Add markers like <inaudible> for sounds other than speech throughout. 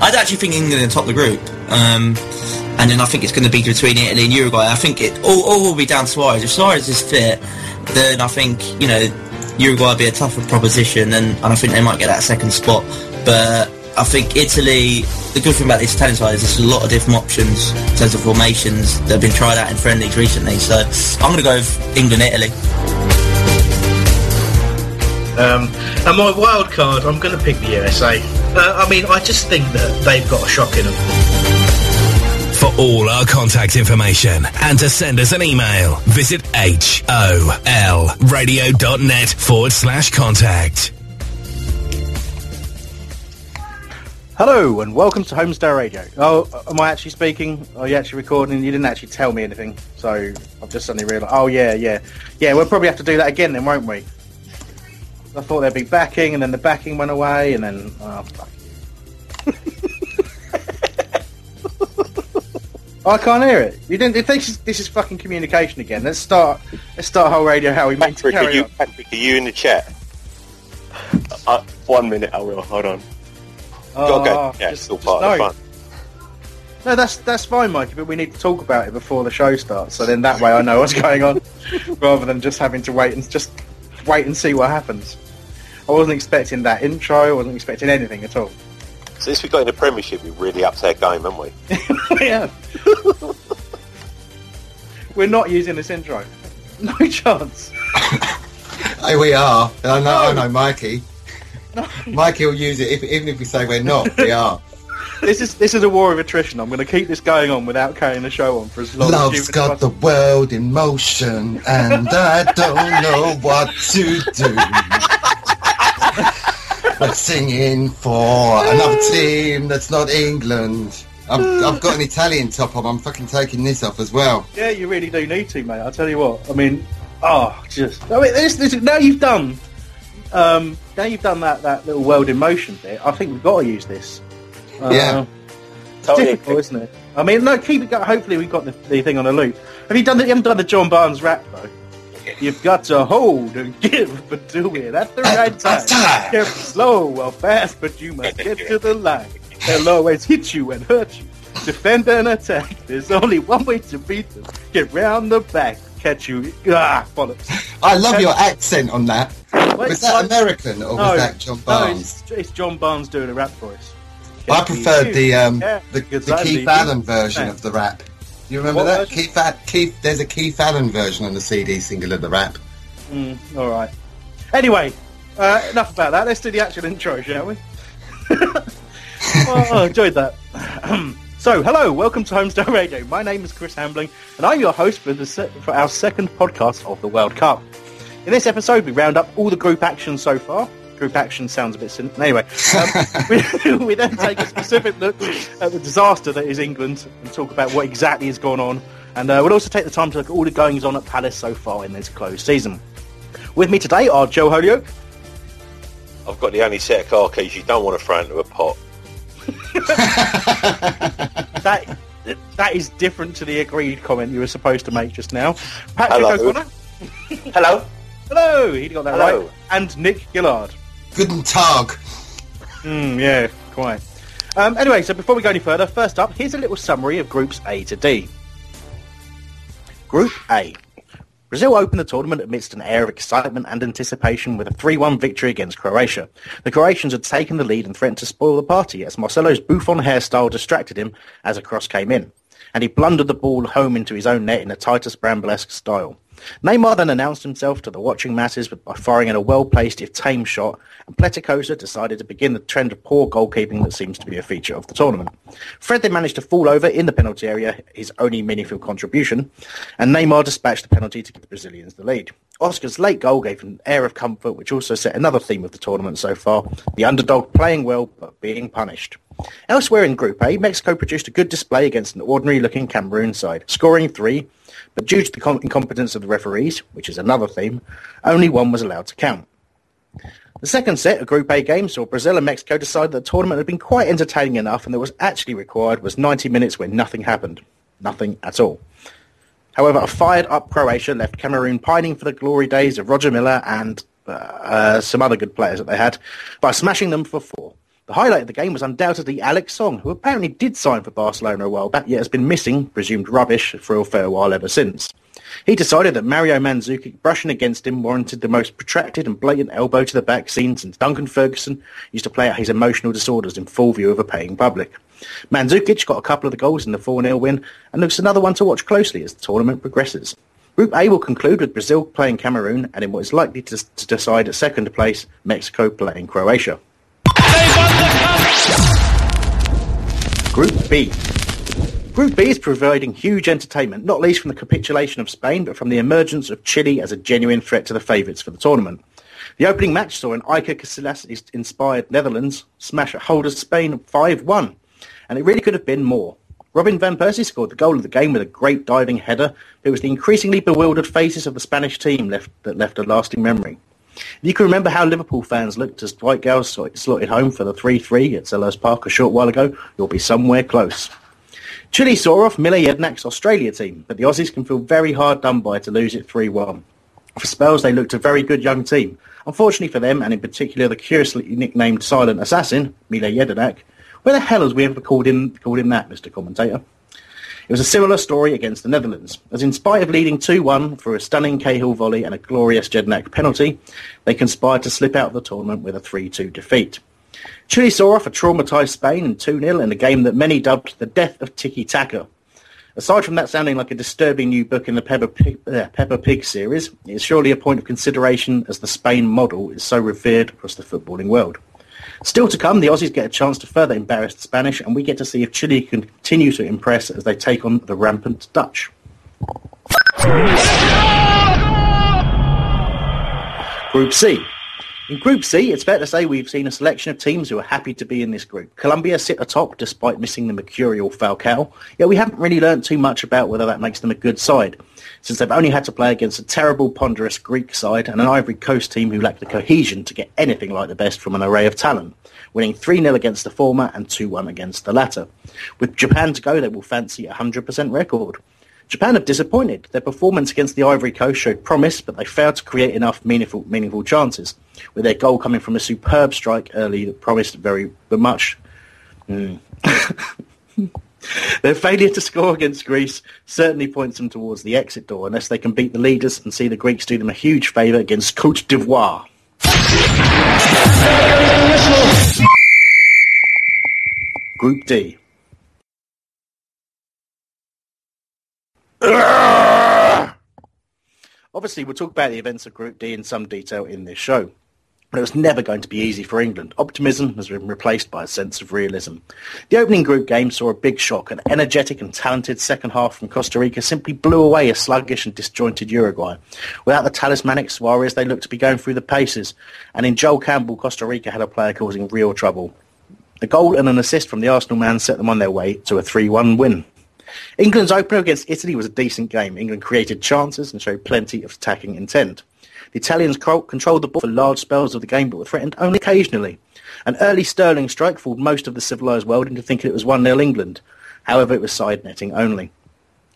I'd actually think England are top the group. Um, and then I think it's going to be between Italy and Uruguay. I think it all, all will be down to Suarez. If Suarez is fit, then I think, you know, Uruguay will be a tougher proposition and, and I think they might get that second spot. But I think Italy, the good thing about this Italian side is there's a lot of different options in terms of formations that have been tried out in friendlies recently. So I'm going to go with England-Italy. Um, and my wild card, I'm going to pick the USA. Uh, I mean, I just think that they've got a shock in them. For all our contact information and to send us an email, visit holradio.net forward slash contact. Hello and welcome to Holmesdale Radio. Oh, am I actually speaking? Are you actually recording? You didn't actually tell me anything, so I've just suddenly realised. Oh yeah, yeah, yeah. We'll probably have to do that again then, won't we? I thought there'd be backing, and then the backing went away, and then oh fuck. I can't hear it. You didn't. This is, this is fucking communication again. Let's start. Let's start whole radio. How we Patrick, are you, on. Patrick, are you in the chat? Uh, one minute, I will. Hold on. Oh, okay, yeah, just- part of the no. fun. No, that's that's fine, Mikey. But we need to talk about it before the show starts, so then that way I know what's <laughs> going on, rather than just having to wait and just wait and see what happens. I wasn't expecting that intro. I wasn't expecting anything at all. Since we got in the Premiership, we really upped our game, haven't we? <laughs> yeah. We're not using this intro. No <laughs> chance. Hey, we are. I know, I know, Mikey. Mikey will use it if, even if we say we're not. We are. <laughs> This is this is a war of attrition. I'm going to keep this going on without carrying the show on for as long as Love's you got the world in motion, and I don't know what to do. But singing for another team that's not England. I'm, I've got an Italian top on. I'm fucking taking this off as well. Yeah, you really do need to, mate. I'll tell you what. I mean, oh, just I mean, this, this, now you've done, um, now you've done that, that little world in motion bit. I think we've got to use this. Uh, Yeah. it's Totally. difficult, isn't it? I mean, no, keep it. go- Hopefully, we've got the, the thing on a loop. Have you done? The, you haven't done the John Barnes rap though. You've got to hold and <laughs> give, but do it at the right time. time. Careful, slow or fast, but you must get to the line. They'll always hit you and hurt you. Defend and attack. There's only one way to beat them. Get round the back, catch you. Ah, bollocks. I love your accent on that. Wait, Was that what? American or was that John No, Barnes? it's, it's John Barnes doing a rap voice. I preferred the um, Yeah, the, the Keith Allen version of the rap. You remember What that? version? Keith, Keith, there's a Keith Allen version on the CD single of the rap. Mm, all right. Anyway, uh, enough about that. Let's do the actual intro, shall we? <laughs> oh, I enjoyed that. <clears throat> so, hello, welcome to Holmesdale Radio. My name is Chris Hambling, and I'm your host for the se- for our second podcast of the World Cup. In this episode, we round up all the group action so far. Group action sounds a bit cynical. Anyway, um, <laughs> we, <laughs> we then take a specific look at the disaster that is England and talk about what exactly has gone on. And uh, we'll also take the time to look at all the goings on at Palace so far in this closed season. With me today are Joe Holyoke. I've got the only set of car keys you don't want to throw into a pot. <laughs> that that is different to the agreed comment you were supposed to make just now. Patrick Hello. O'Connor. Hello. Hello, he got that Hello. right. And Nick Gillard. Guten Tag. Mm, yeah, quite. Um, anyway, so before we go any further, first up, here's a little summary of Groups A to D. Group A. Brazil opened the tournament amidst an air of excitement and anticipation with a 3-1 victory against Croatia. The Croatians had taken the lead and threatened to spoil the party as Marcelo's bouffant hairstyle distracted him as a cross came in, and he blundered the ball home into his own net in a Titus Bramblesque style. Neymar then announced himself to the watching masses by firing in a well-placed if tame shot, and Pletikosa decided to begin the trend of poor goalkeeping that seems to be a feature of the tournament. Fred then managed to fall over in the penalty area, his only meaningful contribution, and Neymar dispatched the penalty to give the Brazilians the lead. Oscar's late goal gave an air of comfort, which also set another theme of the tournament so far, the underdog playing well but being punished. Elsewhere in Group A, Mexico produced a good display against an ordinary-looking Cameroon side, scoring three, but due to the com- incompetence of the referees, which is another theme, only one was allowed to count. The second set of Group A games saw Brazil and Mexico decide that the tournament had been quite entertaining enough and that what was actually required was 90 minutes where nothing happened. Nothing at all. However, a fired-up Croatia left Cameroon pining for the glory days of Roger Milla and uh, some other good players that they had by smashing them for four. The highlight of the game was undoubtedly Alex Song, who apparently did sign for Barcelona a while back, yet has been missing, presumed rubbish, for a fair while ever since. He decided that Mario Mandzukic brushing against him warranted the most protracted and blatant elbow to the back scene since Duncan Ferguson used to play out his emotional disorders in full view of a paying public. Mandzukic got a couple of the goals in the 4-0 win and looks another one to watch closely as the tournament progresses. Group A will conclude with Brazil playing Cameroon and in what is likely to, to decide at second place, Mexico playing Croatia. Group B. Group B is providing huge entertainment, not least from the capitulation of Spain, but from the emergence of Chile as a genuine threat to the favourites for the tournament. The opening match saw an Iker Casillas-inspired Netherlands smash at holders Spain 5-1, and it really could have been more. Robin van Persie scored the goal of the game with a great diving header, but it was the increasingly bewildered faces of the Spanish team left, that left a lasting memory. If you can remember how Liverpool fans looked as Dwight Gayle slotted home for the 3-3 at Selhurst Park a short while ago, you'll be somewhere close. Chile saw off Mile Jedinak's Australia team, but the Aussies can feel very hard done by to lose it 3-1. For spells, they looked a very good young team. Unfortunately for them, and in particular the curiously nicknamed Silent Assassin, Mile Jedinak, where the hell has we ever called him, called him that, Mr. Commentator? It was a similar story against the Netherlands, as in spite of leading 2-1 for a stunning Cahill volley and a glorious Jedinak penalty, they conspired to slip out of the tournament with a 3-2 defeat. Chile saw off a traumatised Spain in 2-0 in a game that many dubbed the death of tiki-taka. Aside from that sounding like a disturbing new book in the Peppa Pig, uh, Peppa Pig series, it is surely a point of consideration as the Spain model is so revered across the footballing world. Still to come, the Aussies get a chance to further embarrass the Spanish, and we get to see if Chile can continue to impress as they take on the rampant Dutch. Group C. In Group C, it's fair to say we've seen a selection of teams who are happy to be in this group. Colombia sit atop despite missing the mercurial Falcao, yet we haven't really learnt too much about whether that makes them a good side, since they've only had to play against a terrible, ponderous Greek side and an Ivory Coast team who lack the cohesion to get anything like the best from an array of talent, winning 3-0 against the former and 2-1 against the latter. With Japan to go, they will fancy a 100% record. Japan have disappointed. Their performance against the Ivory Coast showed promise, but they failed to create enough meaningful, meaningful chances, with their goal coming from a superb strike early that promised very much. Mm. <laughs> <laughs> their failure to score against Greece certainly points them towards the exit door, unless they can beat the leaders and see the Greeks do them a huge favour against Cote d'Ivoire. Group D. Obviously, we'll talk about the events of Group D in some detail in this show. But it was never going to be easy for England. Optimism has been replaced by a sense of realism. The opening group game saw a big shock. An energetic and talented second half from Costa Rica simply blew away a sluggish and disjointed Uruguay. Without the talismanic Suarez, they looked to be going through the paces. And in Joel Campbell, Costa Rica had a player causing real trouble. A goal and an assist from the Arsenal man set them on their way to a 3-1 win. England's opener against Italy was a decent game. England created chances and showed plenty of attacking intent. The Italians controlled the ball for large spells of the game, but were threatened only occasionally. An early Sterling strike fooled most of the civilised world into thinking it was 1-0 England. However, it was side netting only.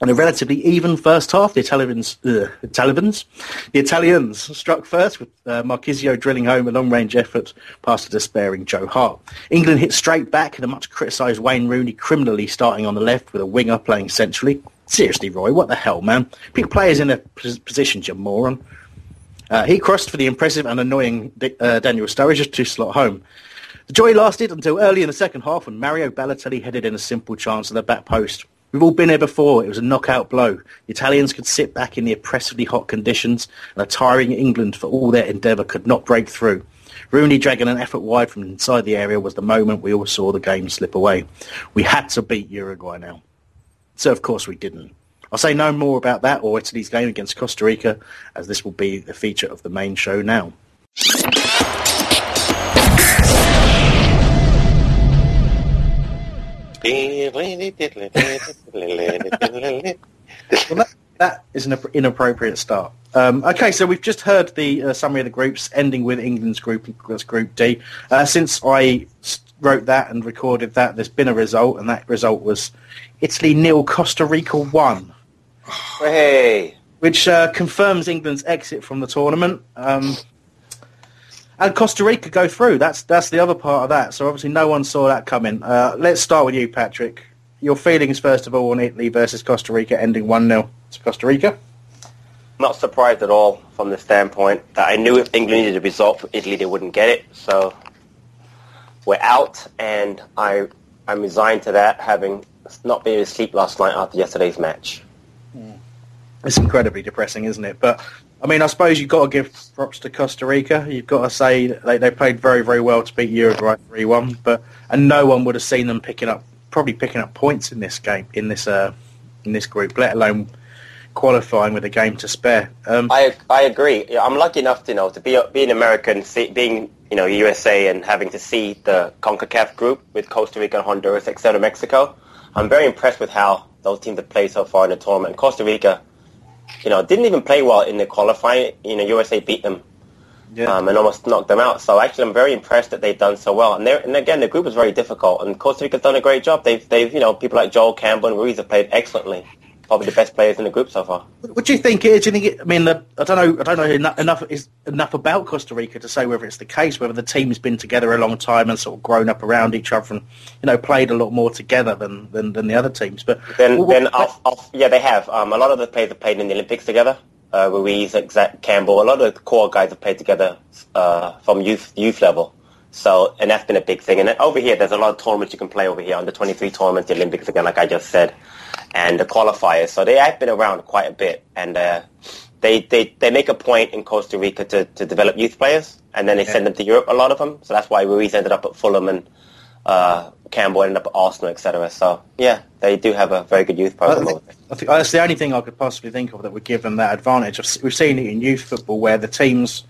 In a relatively even first half, the Italians, uh, Italians, the Italians struck first with uh, Marchisio drilling home a long-range effort past a despairing Joe Hart. England hit straight back in a much criticised Wayne Rooney criminally starting on the left with a winger playing centrally. Seriously, Roy, what the hell, man? Pick players in their pos- positions, you moron. Uh, he crossed for the impressive and annoying uh, Daniel Sturridge to slot home. The joy lasted until early in the second half when Mario Balotelli headed in a simple chance at the back post. We've all been there before. It was a knockout blow. The Italians could sit back in the oppressively hot conditions, and a tiring England, for all their endeavour, could not break through. Rooney dragging an effort wide from inside the area was the moment we all saw the game slip away. We had to beat Uruguay now. So of course we didn't. I'll say no more about that or Italy's game against Costa Rica, as this will be the feature of the main show now. <laughs> Well, that, that is an inappropriate start. Um, okay, so we've just heard the uh, summary of the groups, ending with England's group, that's Group D. Uh, since I wrote that and recorded that, there's been a result, and that result was Italy nil, Costa Rica one, Hey, which uh, confirms England's exit from the tournament. Um, and Costa Rica go through. That's that's the other part of that. So obviously no one saw that coming. Uh, let's start with you, Patrick. Your feelings first of all on Italy versus Costa Rica, ending one 0 to Costa Rica. not surprised at all from the standpoint that I knew if England needed a result for Italy, they wouldn't get it. So we're out, and I I'm resigned to that, having not been able to sleep last night after yesterday's match. It's incredibly depressing, isn't it? But I mean, I suppose you've got to give props to Costa Rica. You've got to say they, they played very, very well to beat Uruguay three one. But and no one would have seen them picking up probably picking up points in this game in this uh, in this group, let alone qualifying with a game to spare. Um, I I agree. I'm lucky enough to you know to be be an American, see, being you know USA, and having to see the Concacaf group with Costa Rica and Honduras, except Mexico. I'm very impressed with how those teams have played so far in the tournament. Costa Rica, you know, didn't even play well in the qualifying. You know, USA beat them um, and almost knocked them out. So actually, I'm very impressed that they've done so well. And, and again, the group was very difficult, and Costa Rica's done a great job. They've, they've, you know, people like Joel Campbell and Ruiz have played excellently. Probably the best players in the group so far. What do you think it is? Do you think it, I mean, the, I don't know. I don't know enough, enough is enough about Costa Rica to say whether it's the case, whether the team's been together a long time and sort of grown up around each other, and you know, played a lot more together than than, than the other teams. But Then, what- then off, off, yeah, they have. Um, a lot of the players have played in the Olympics together. Uh, Ruiz, Zach Campbell, a lot of the core guys have played together uh, from youth youth level. So, and that's been a big thing. And over here, there's a lot of tournaments you can play over here. Under 23 tournaments, the Olympics again, like I just said, and the qualifiers. So they have been around quite a bit, and uh, they, they they make a point in Costa Rica to, to develop youth players, and then they send them to Europe. A lot of them. So that's why Ruiz ended up at Fulham and uh, Campbell ended up at Arsenal, etc. So yeah, they do have a very good youth I program. think, I think that's the only thing I could possibly think of that would give them that advantage. We've seen it in youth football where the teams.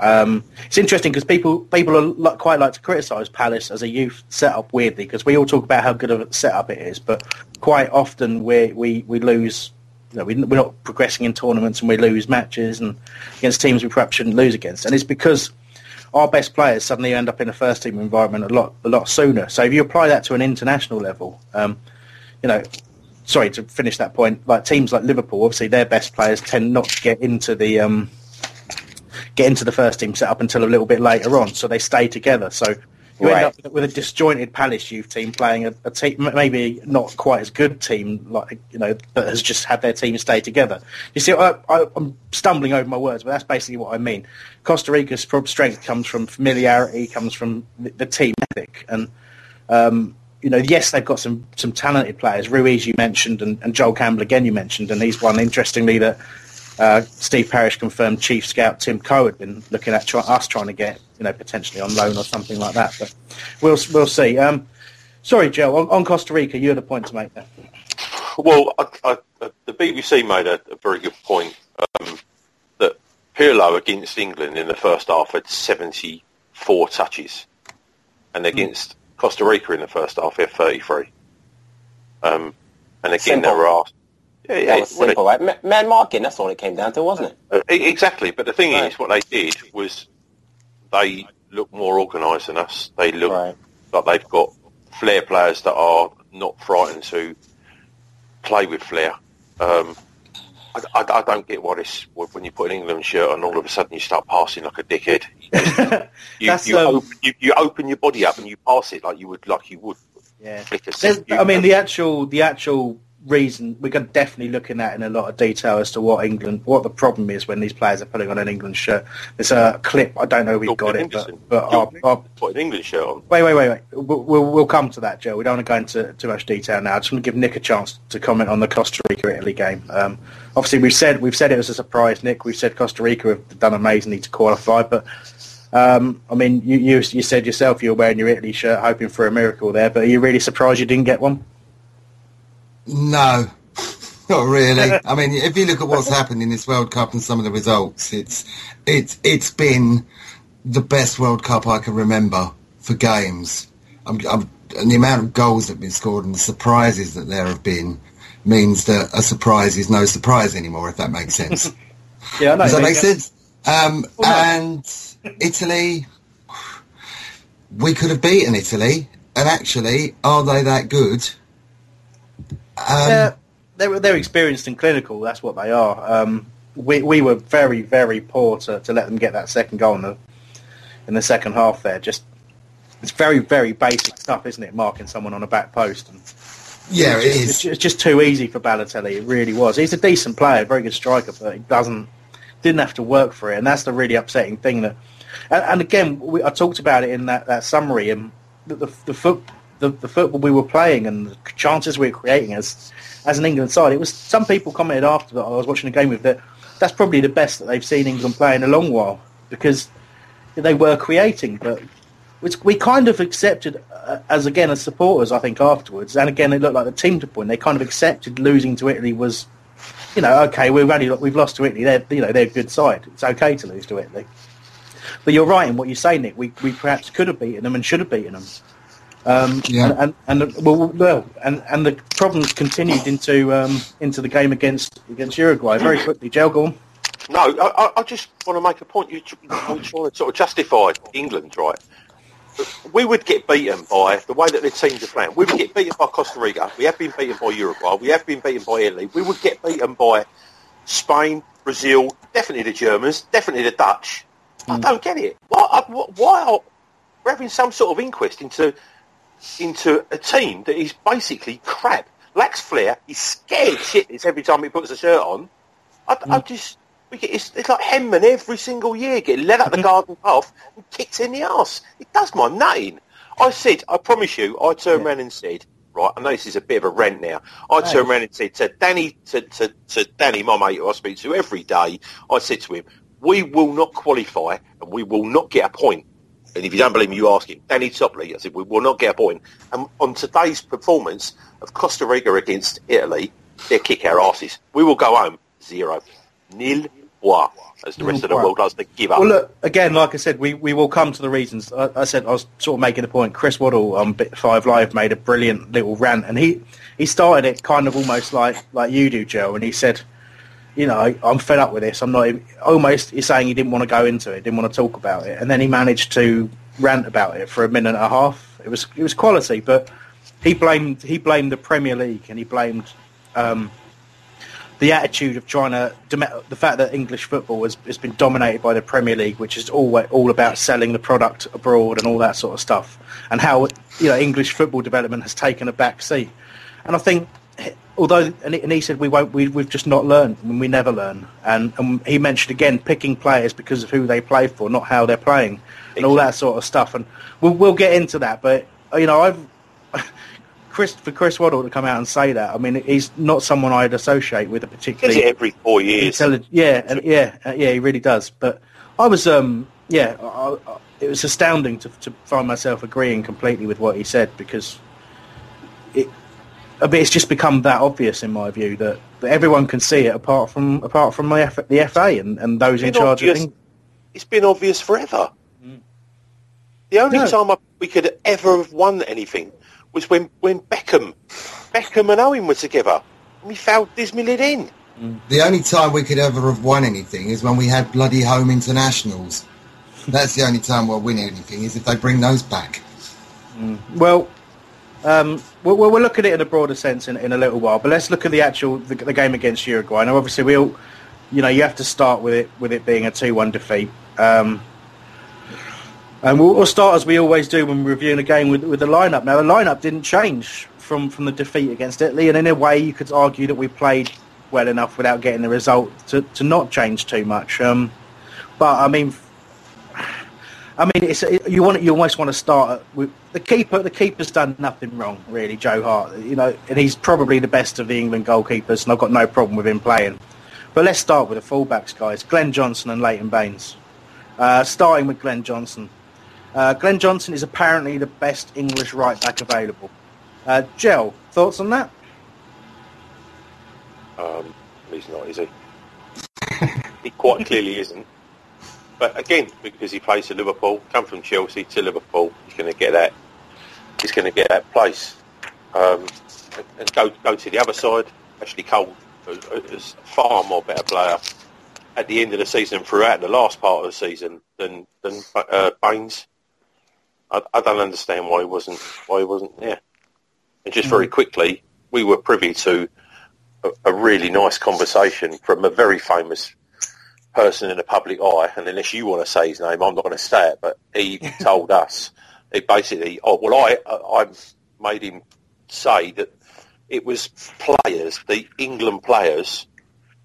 Um, it's interesting because people people are quite like to criticise Palace as a youth setup weirdly because we all talk about how good of a setup it is, but quite often we we, we lose. You know, we, we're not progressing in tournaments and we lose matches and against teams we perhaps shouldn't lose against, and it's because our best players suddenly end up in a first team environment a lot a lot sooner. So if you apply that to an international level, um, you know, sorry to finish that point. Like teams like Liverpool, obviously their best players tend not to get into the um, get into the first team setup until a little bit later on, so they stay together. So you Right. end up with a disjointed Palace youth team playing a, a team, maybe not quite as good team, like you know, that has just had their team stay together. You see, I, I, I'm stumbling over my words, but that's basically what I mean. Costa Rica's strength comes from familiarity, comes from the, the team ethic, and um, you know, yes, they've got some some talented players. Ruiz, you mentioned, and, and Joel Campbell again, you mentioned, and he's one interestingly that uh, Steve Parish confirmed Chief Scout Tim Coe had been looking at try, us trying to get, you know, potentially on loan or something like that. But we'll we'll see. Um, sorry, Joe, on, on Costa Rica, you had a point to make there. Well, I, I, uh, the BBC made a, a very good point um, that Pirlo against England in the first half had 74 touches, and against Costa Rica in the first half he had 33. Um, and again, Simple. they were asked. Yeah, yeah. That was simple, right? Man marking, that's all it came down to, wasn't it? Uh, exactly, but the thing Right. is, what they did was they look more organised than us. They look like they've got flair players that are not frightened to play with flair. Um, I, I- I don't get what it's when you put an England shirt on, all of a sudden you start passing like a dickhead. <laughs> You, That's, you, um, open, you, you open your body up and you pass it like you would like you would. Yeah. Flick a There's, stick. You- I mean, the actual the actual reason we're going to definitely looking at in a lot of detail as to what England, what the problem is when these players are putting on an England shirt. There's a clip. I don't know if we've got it, but, but our, our, put an England shirt on. Wait, wait, wait, wait. We'll, we'll, we'll come to that, Joe. We don't want to go into too much detail now. I just want to give Nick a chance to comment on the Costa Rica Italy game. Um, obviously, we've said we've said it was a surprise, Nick. We've said Costa Rica have done amazingly to qualify, but um, I mean, you, you you said yourself you were wearing your Italy shirt, hoping for a miracle there. But are you really surprised you didn't get one? No, <laughs> not really. I mean, if you look at what's happened in this World Cup and some of the results, it's it's it's been the best World Cup I can remember for games. I'm, I'm, and the amount of goals that have been scored and the surprises that there have been means that a surprise is no surprise anymore. If that makes sense. <laughs> Yeah, I know. Does that make sense? Um, and Italy, we could have beaten Italy, and actually, are they that good? Um, yeah, they're they're experienced and clinical. That's what they are. Um, we we were very very poor to, to let them get that second goal in the in the second half. There, just it's very very basic stuff, isn't it? Marking someone on a back post. And Yeah, it's it just, is. It's just, too easy for Balotelli. It really was. He's a decent player, a very good striker, but he doesn't didn't have to work for it, and that's the really upsetting thing. That and, and again, we, I talked about it in that, that summary, and the the, the foot. The, the football we were playing and the chances we were creating as as an England side, it was some people commented after that I was watching the game with that that's probably the best that they've seen England play in a long while because they were creating, but we kind of accepted uh, as again as supporters. I think afterwards, and again it looked like the team to point. They kind of accepted losing to Italy was, you know, okay, we've only we've lost to Italy. They're you know they're a good side. It's okay to lose to Italy. But you're right in what you say, Nick. We we perhaps could have beaten them and should have beaten them. Um, Yeah. and, and, and well, well, and, and the problems continued into um, into the game against against Uruguay very quickly. Joe. No, I, I- I just want to make a point. You tr- you're trying to sort of justify England, right? We would get beaten by the way that the teams are playing. We would get beaten by Costa Rica. We have been beaten by Uruguay. We have been beaten by Italy. We would get beaten by Spain, Brazil, definitely the Germans, definitely the Dutch. I don't get it. Why, I- why are we having some sort of inquest into into a team that is basically crap? Lacks flair. He's scared shitless every time he puts a shirt on. I, I mm. just we get it's, it's like Henman every single year getting led out the mm-hmm. garden path and kicked in the ass. It does my nutting. I said, I promise you, I turned around and said, right, I know this is a bit of a rant now. I Hey. turned around and said to Danny, to, to, to Danny, my mate who I speak to every day, I said to him, we will not qualify and we will not get a point. And if you don't believe me, you ask him. Danny Topley, I said, we will not get a point. And on today's performance of Costa Rica against Italy, they'll kick our asses. We will go home zero. Nil bois, as the rest of the world does. They give up. Well, look again. Like I said, we, we will come to the reasons. I, I said I was sort of making a point. Chris Waddle on Bit Five Live made a brilliant little rant, and he he started it kind of almost like like you do, Joe. And he said, you know, I'm fed up with this. I'm not almost. He's saying he didn't want to go into it, didn't want to talk about it, and then he managed to rant about it for a minute and a half. It was it was quality, but he blamed he blamed the Premier League and he blamed. Um, the attitude of trying to the fact that English football has, has been dominated by the Premier League, which is all all about selling the product abroad and all that sort of stuff, and how you know English football development has taken a back seat. And I think, although and he, and he said we won't, we, we've just not learned, and we never learn. And, and he mentioned again picking players because of who they play for, not how they're playing, and all that sort of stuff. And we'll we'll get into that, but you know I've. <laughs> Chris, for Chris Waddle to come out and say that, I mean, he's not someone I'd associate with a particularly every four years. Yeah, and yeah, uh, yeah, he really does. But I was, um, yeah, I, I, it was astounding to, to find myself agreeing completely with what he said because it, I mean, it's just become that obvious in my view that, that everyone can see it apart from apart from the, F, the FA and, and those in It's been charge of things. It's been obvious forever. Mm. The only No. time I, we could ever have won anything was when, when Beckham, Beckham and Owen were together. we fouled Dismillet in. Mm. The only time we could ever have won anything is when we had bloody home internationals. That's the only time we'll win anything is if they bring those back. Mm. Well, um, we'll, we'll look at it in a broader sense in, in a little while. But let's look at the actual the, the game against Uruguay. Now, obviously, we all, you know, you have to start with it with it being a two-one defeat. Um, and we'll, we'll start as we always do when reviewing a game with, with the lineup. Now, the lineup didn't change from, from the defeat against Italy, and in a way, you could argue that we played well enough without getting the result to, to not change too much. Um, but I mean, I mean, it's it, you want you almost want to start with the keeper. The keeper's done nothing wrong, really, Joe Hart. You know, and he's probably the best of the England goalkeepers, and I've got no problem with him playing. But let's start with the fullbacks, guys. Glenn Johnson and Leighton Baines. Uh, starting with Glenn Johnson. Uh, Glenn Johnson is apparently the best English right back available. Uh, Gel, thoughts on that? Um, he's not, is he? <laughs> he quite clearly isn't. But again, because he plays for Liverpool, come from Chelsea to Liverpool, he's going to get that. He's going to get that place. Um, and, go go to the other side. Ashley Cole is far more better player at the end of the season, and throughout the last part of the season, than than uh, Baines. I, I don't understand why he wasn't why he wasn't there. And just very quickly, we were privy to a, a really nice conversation from a very famous person in the public eye, and unless you want to say his name, I'm not going to say it, but he <laughs> told us, he basically, oh, well, I, I made him say that it was players, the England players,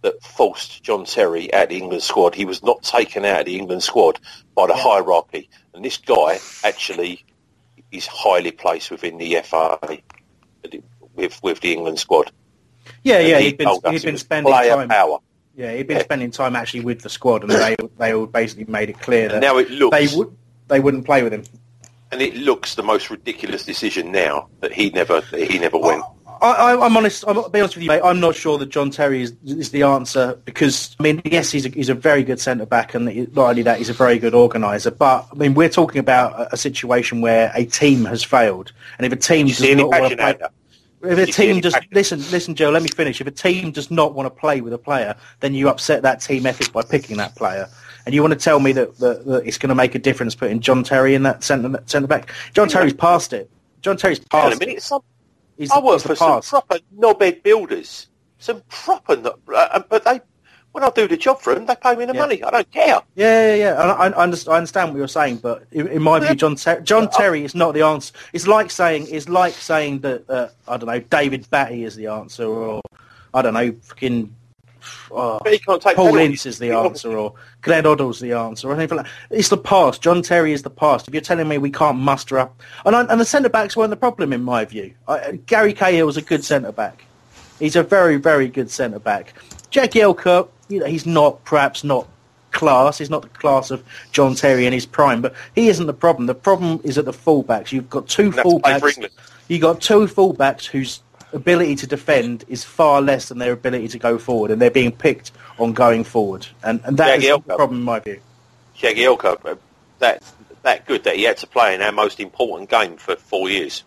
that forced John Terry out of the England squad. He was not taken out of the England squad by the hierarchy. And this guy actually is highly placed within the FA with, with the England squad. Yeah, And yeah. he He'd been he'd been spending player time. power. Yeah, he'd been spending time actually with the squad, and they they all basically made it clear that now it looks- they would they wouldn't play with him. And it looks the most ridiculous decision now that he never that he never went. I, I, I'm honest. I'll be honest with you, mate. I'm not sure that John Terry is, is the answer because I mean, yes, he's a, he's a very good centre back, and not only that, he's a very good organiser. But I mean, we're talking about a, a situation where a team has failed, and if a team You does see any not want to play, out if a You see any team does listen, listen, Joe. Let me finish. If a team does not want to play with a player, then you upset that team ethic by picking that player. And you want to tell me that, that, that it's going to make a difference putting John Terry in that centre centre back? John Terry's past it. John Terry's Hang on a past minute, it. some, He's I work for some proper knobhead builders. Some proper, uh, but they when I do the job for them, they pay me the Yeah. money. I don't care. Yeah, yeah, yeah. And I, I, understand, I understand what you're saying, but in, in my view, John Ter- John Terry is not the answer. It's like saying it's like saying that uh, I don't know David Batty is the answer, or I don't know fucking oh, But he can't take Paul. Ince is the answer, or Glenn Hoddle's the answer, or anything like. that. It's the past. John Terry is the past. If you're telling me we can't muster up, and, I, and the centre backs weren't the problem in my view. I, Gary Cahill was a good centre back. He's a very, very good centre back. Jagielka, you know, he's not perhaps not class. He's not the class of John Terry in his prime, but he isn't the problem. The problem is at the fullbacks. You've got two That's fullbacks. You've got two fullbacks whose ability to defend is far less than their ability to go forward, and they're being picked on going forward, and and that is the problem in my view. Jagielka, uh, that that good that he had to play in our most important game for four years.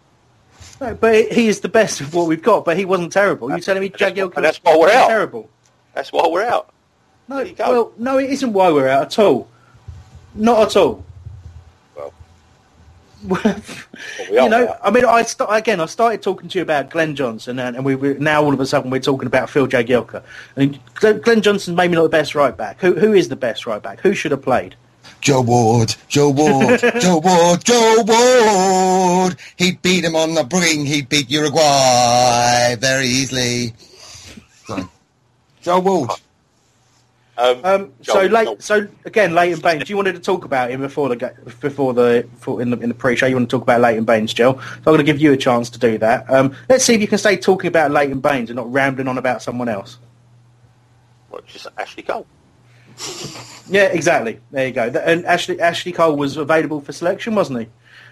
No, but he is the best of what we've got. But he wasn't terrible. You're telling me Jagielka and that's why we're was out. terrible? That's why we're out. No, There you go. well, no, it isn't why we're out at all. Not at all. Well, <laughs> we you know, out. I mean, I st- again, I started talking to you about Glenn Johnson, and, and we we now all of a sudden we're talking about Phil Jagielka. And Glenn, Glenn Johnson's maybe not the best right back. Who who is the best right back? Who should have played? Joel Ward, Joel Ward, <laughs> Joel Ward, Joel Ward. He'd beat him on the bring. He'd beat Uruguay very easily. Sorry. Joel Ward. Um, Um, so late, so again, Leighton Baines. You wanted to talk about him before the before the before in the in the pre-show. You want to talk about Leighton Baines, Joe. So I'm going to give you a chance to do that. Um, let's see if you can stay talking about Leighton Baines and not rambling on about someone else. What, just Ashley Cole. <laughs> Yeah, exactly. There you go. And Ashley Ashley Cole was available for selection, wasn't he?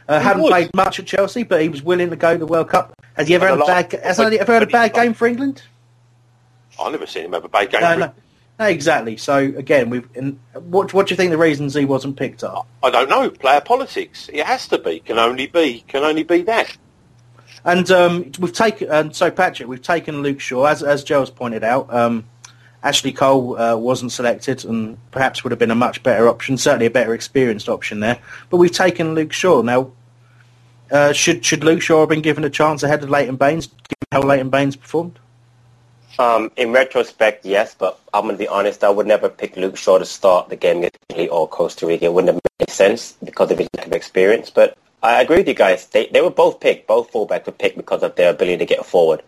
Uh, hadn't was. played much at Chelsea, but he was willing to go to the World Cup. Has he ever had a bad? Has he ever had a bad game for England? I've never seen him have a bad game. No, no, exactly. So again, we've. What what do you think the reasons he wasn't picked up? I don't know. Player politics. It has to be. Can only be. Can only be that. And um, we've taken, and so Patrick, we've taken Luke Shaw, as as Joe's pointed out. Um, Ashley Cole uh, wasn't selected, and perhaps would have been a much better option, certainly a better experienced option there. But we've taken Luke Shaw now. Uh, should should Luke Shaw have been given a chance ahead of Leighton Baines, given how Leighton Baines performed? Um, in retrospect, yes, but I'm going to be honest. I would never pick Luke Shaw to start the game against Italy or Costa Rica. It wouldn't have made sense because of his lack of experience. But I agree with you guys. They they were both picked. Both fullbacks were picked because of their ability to get forward.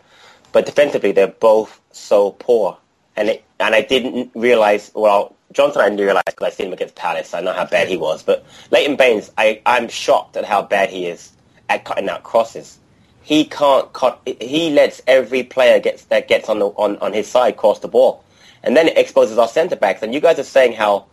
But defensively, they're both so poor. And it, and I didn't realize. Well, Johnson, I didn't realize because I seen him against Palace. I know how bad he was. But Leighton Baines, I I'm shocked at how bad he is at cutting out crosses. He can't cut. He lets every player gets that gets on the on, on his side cross the ball, and then it exposes our centre backs. And you guys are saying how,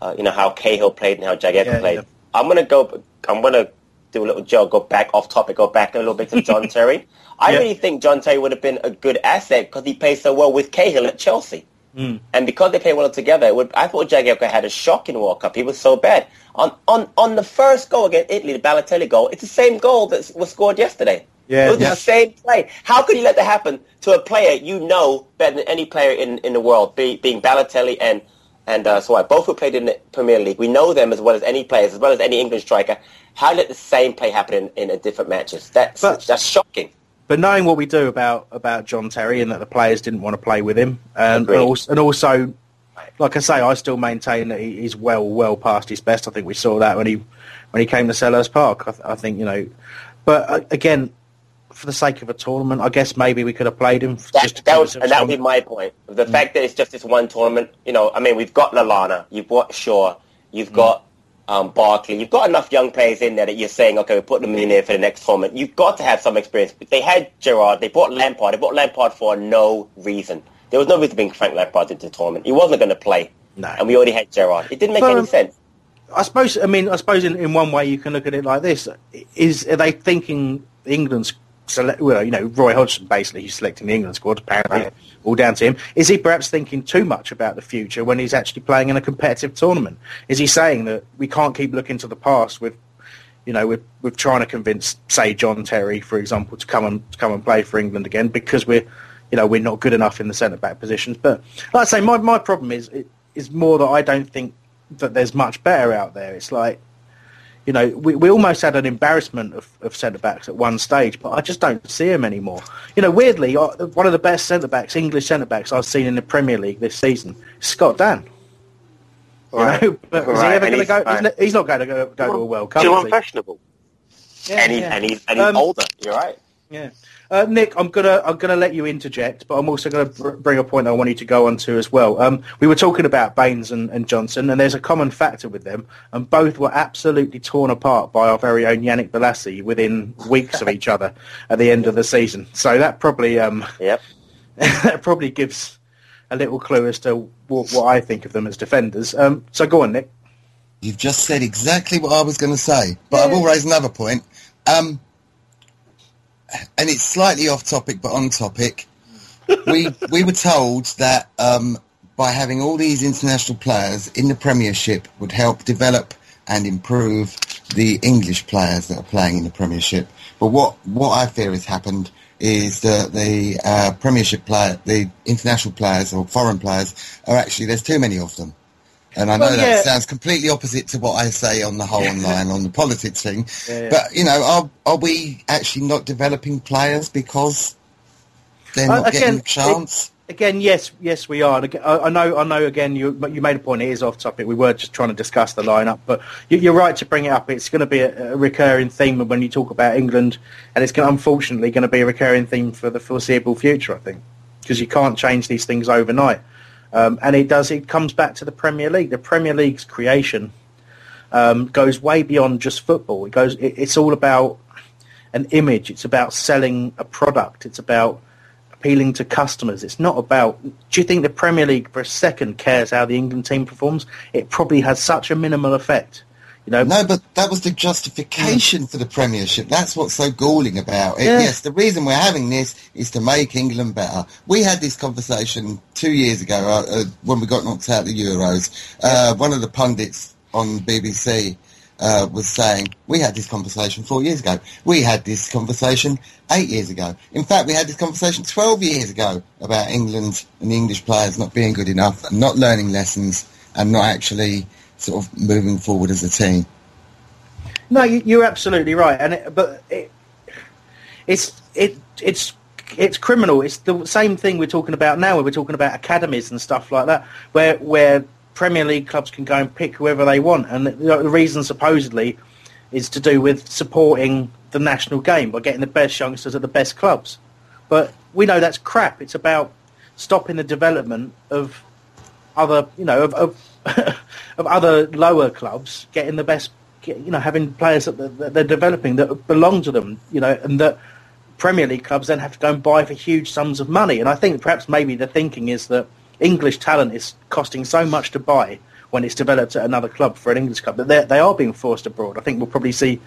uh, you know, how Cahill played and how Jagielka Yeah, played. yeah. I'm gonna go. I'm gonna do a little joke. Go back off topic. Go back a little bit to John <laughs> Terry. I Yeah. really think John Terry would have been a good asset because he played so well with Cahill at Chelsea. Mm. And because they play well together, it would, I thought Jagielka had a shocking World Cup. He was so bad. On on on the first goal against Italy, the Balotelli goal, it's the same goal that was scored yesterday. Yeah, it was yeah. the same play. How could you let that happen to a player you know better than any player in, in the world, be, being Balotelli and and uh, so Both who played in the Premier League. We know them as well as any players, as well as any English striker. How let the same play happen in, in, different matches? That's that's shocking. But knowing what we do about about John Terry and that the players didn't want to play with him, and, and, also, and also, like I say, I still maintain that he, he's well well past his best. I think we saw that when he when he came to Selhurst Park. I, I think you know, but uh, again, for the sake of a tournament, I guess maybe we could have played him just That was, and that would be my point. The fact that it's just this one tournament, you know, I mean, we've got Lallana, you've got Shaw, you've got um, Barkley, you've got enough young players in there that you're saying, okay, we're putting them in there for the next tournament. You've got to have some experience. They had Gerrard, they bought Lampard, they bought Lampard for no reason. There was no reason to bring Frank Lampard into the tournament. He wasn't going to play. No. And we already had Gerrard. It didn't make But, any sense. I suppose. I mean, I suppose in, in one way you can look at it like this: is are they thinking England's select? Well, you know, Roy Hodgson basically he's selecting the England squad. Apparently, all down to him. Is he perhaps thinking too much about the future when he's actually playing in a competitive tournament? Is he saying that we can't keep looking to the past with, you know, with with trying to convince, say, John Terry, for example, to come and to come and play for England again because we're, you know, we're not good enough in the centre back positions. But like I say, my my problem is is more that I don't think that there's much better out there. It's like, you know, we, we almost had an embarrassment of, of centre backs at one stage, but I just don't see them anymore. You know, weirdly, uh, one of the best centre backs, English centre backs I've seen in the Premier League this season, Scott Dann. You Right. know, but is he ever going to he's- go? He's, right. ne- he's not going to go, go to a World Cup. Too he? unfashionable. Yeah, and, he's, yeah. and he's, and he's Um, older. You're right. Yeah, uh, Nick, I'm gonna I'm gonna let you interject, but I'm also gonna br- bring a point I want you to go on to as well. Um, we were talking about Baines and, and Johnson, and there's a common factor with them, and both were absolutely torn apart by our very own Yannick Bolasie within weeks of each other at the end of the season. So that probably um, Yep. <laughs> that probably gives a little clue as to what, what I think of them as defenders. Um, so go on, Nick. You've just said exactly what I was going to say, but I will raise another point. Um, and it's slightly off topic, but on topic. we we were told that um, by having all these international players in the Premiership would help develop and improve the English players that are playing in the Premiership. But what what I fear has happened is that the uh, Premiership player, the international players or foreign players, are actually there's too many of them. And I know Well, that yeah. sounds completely opposite to what I say on the whole <laughs> online on the politics thing. Yeah. But you know, are are we actually not developing players because they're Uh, not getting again, a chance? Again, yes, yes, we are. Again, I, I know, I know. Again, you you made a point. It is off topic. We were just trying to discuss the lineup, but you, you're right to bring it up. It's going to be a, a recurring theme when you talk about England, and it's going, unfortunately going to be a recurring theme for the foreseeable future. I think because you can't change these things overnight, um, and it does. It comes back to the Premier League. The Premier League's creation um, goes way beyond just football. It goes. It, it's all about an image. It's about selling a product. It's about appealing to customers. It's not about. Do you think the Premier League for a second cares how the England team performs? It probably has such a minimal effect. You know. No, but that was the justification for the Premiership. That's what's so galling about it. Yeah. Yes, the reason we're having this is to make England better. We had this conversation two years ago uh, uh, when we got knocked out of the Euros. Uh, One of the pundits on BBC uh, was saying, we had this conversation four years ago. We had this conversation eight years ago. In fact, we had this conversation 12 years ago about England and the English players not being good enough, and not learning lessons, and not actually sort of moving forward as a team. No, you- you're absolutely right, and it, but it, it's it it's it's criminal. It's the same thing we're talking about now. We're talking about academies and stuff like that, where where Premier League clubs can go and pick whoever they want, and the, the reason supposedly is to do with supporting the national game by getting the best youngsters at the best clubs. But we know that's crap. It's about stopping the development of other, you know, of of, <laughs> of other lower clubs getting the best, you know, having players that, they're developing that belong to them, you know, and that Premier League clubs then have to go and buy for huge sums of money. And I think perhaps maybe the thinking is that English talent is costing so much to buy when it's developed at another club for an English club that they they are being forced abroad. I think we'll probably see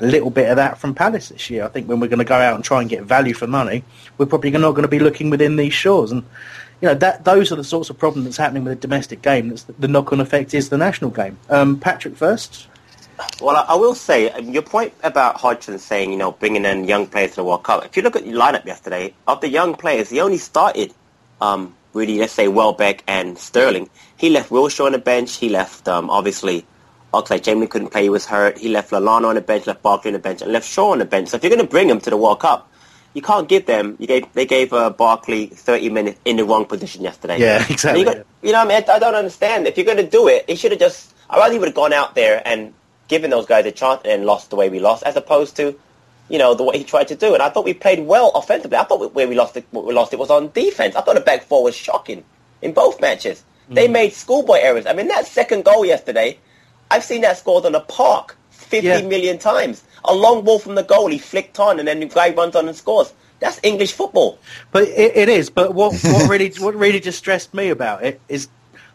a little bit of that from Palace this year. I think when we're going to go out and try and get value for money, we're probably not going to be looking within these shores. And you know that those are the sorts of problems that's happening with the domestic game. That's the knock-on effect is the national game. Um, Patrick first. Well, I, will say um, your point about Hodgson saying you know bringing in young players to the World Cup. If you look at the lineup yesterday, of the young players, he only started um, really, let's say Welbeck and Sterling. He left Wilshere on the bench. He left um, obviously Oxlade Chamberlain couldn't play; he was hurt. He left Lallana on the bench, left Barkley on the bench, and left Shaw on the bench. So if you're going to bring him to the World Cup, you can't give them. You gave they gave uh, Barkley 30 minutes in the wrong position yesterday. Yeah, exactly, You, got- you know, what I mean, I, I don't understand. If you're going to do it, he should have just. I rather he would have gone out there and given those guys a chance and lost the way we lost, as opposed to, you know, the way he tried to do. And I thought we played well offensively. I thought where we lost it, we lost it was on defense. I thought the back four was shocking in both matches. They made schoolboy errors. I mean, that second goal yesterday, I've seen that scored on a park 50 million times. A long ball from the goal, he flicked on, and then the guy runs on and scores. That's English football. But it, it is. But what, what really what really distressed me about it is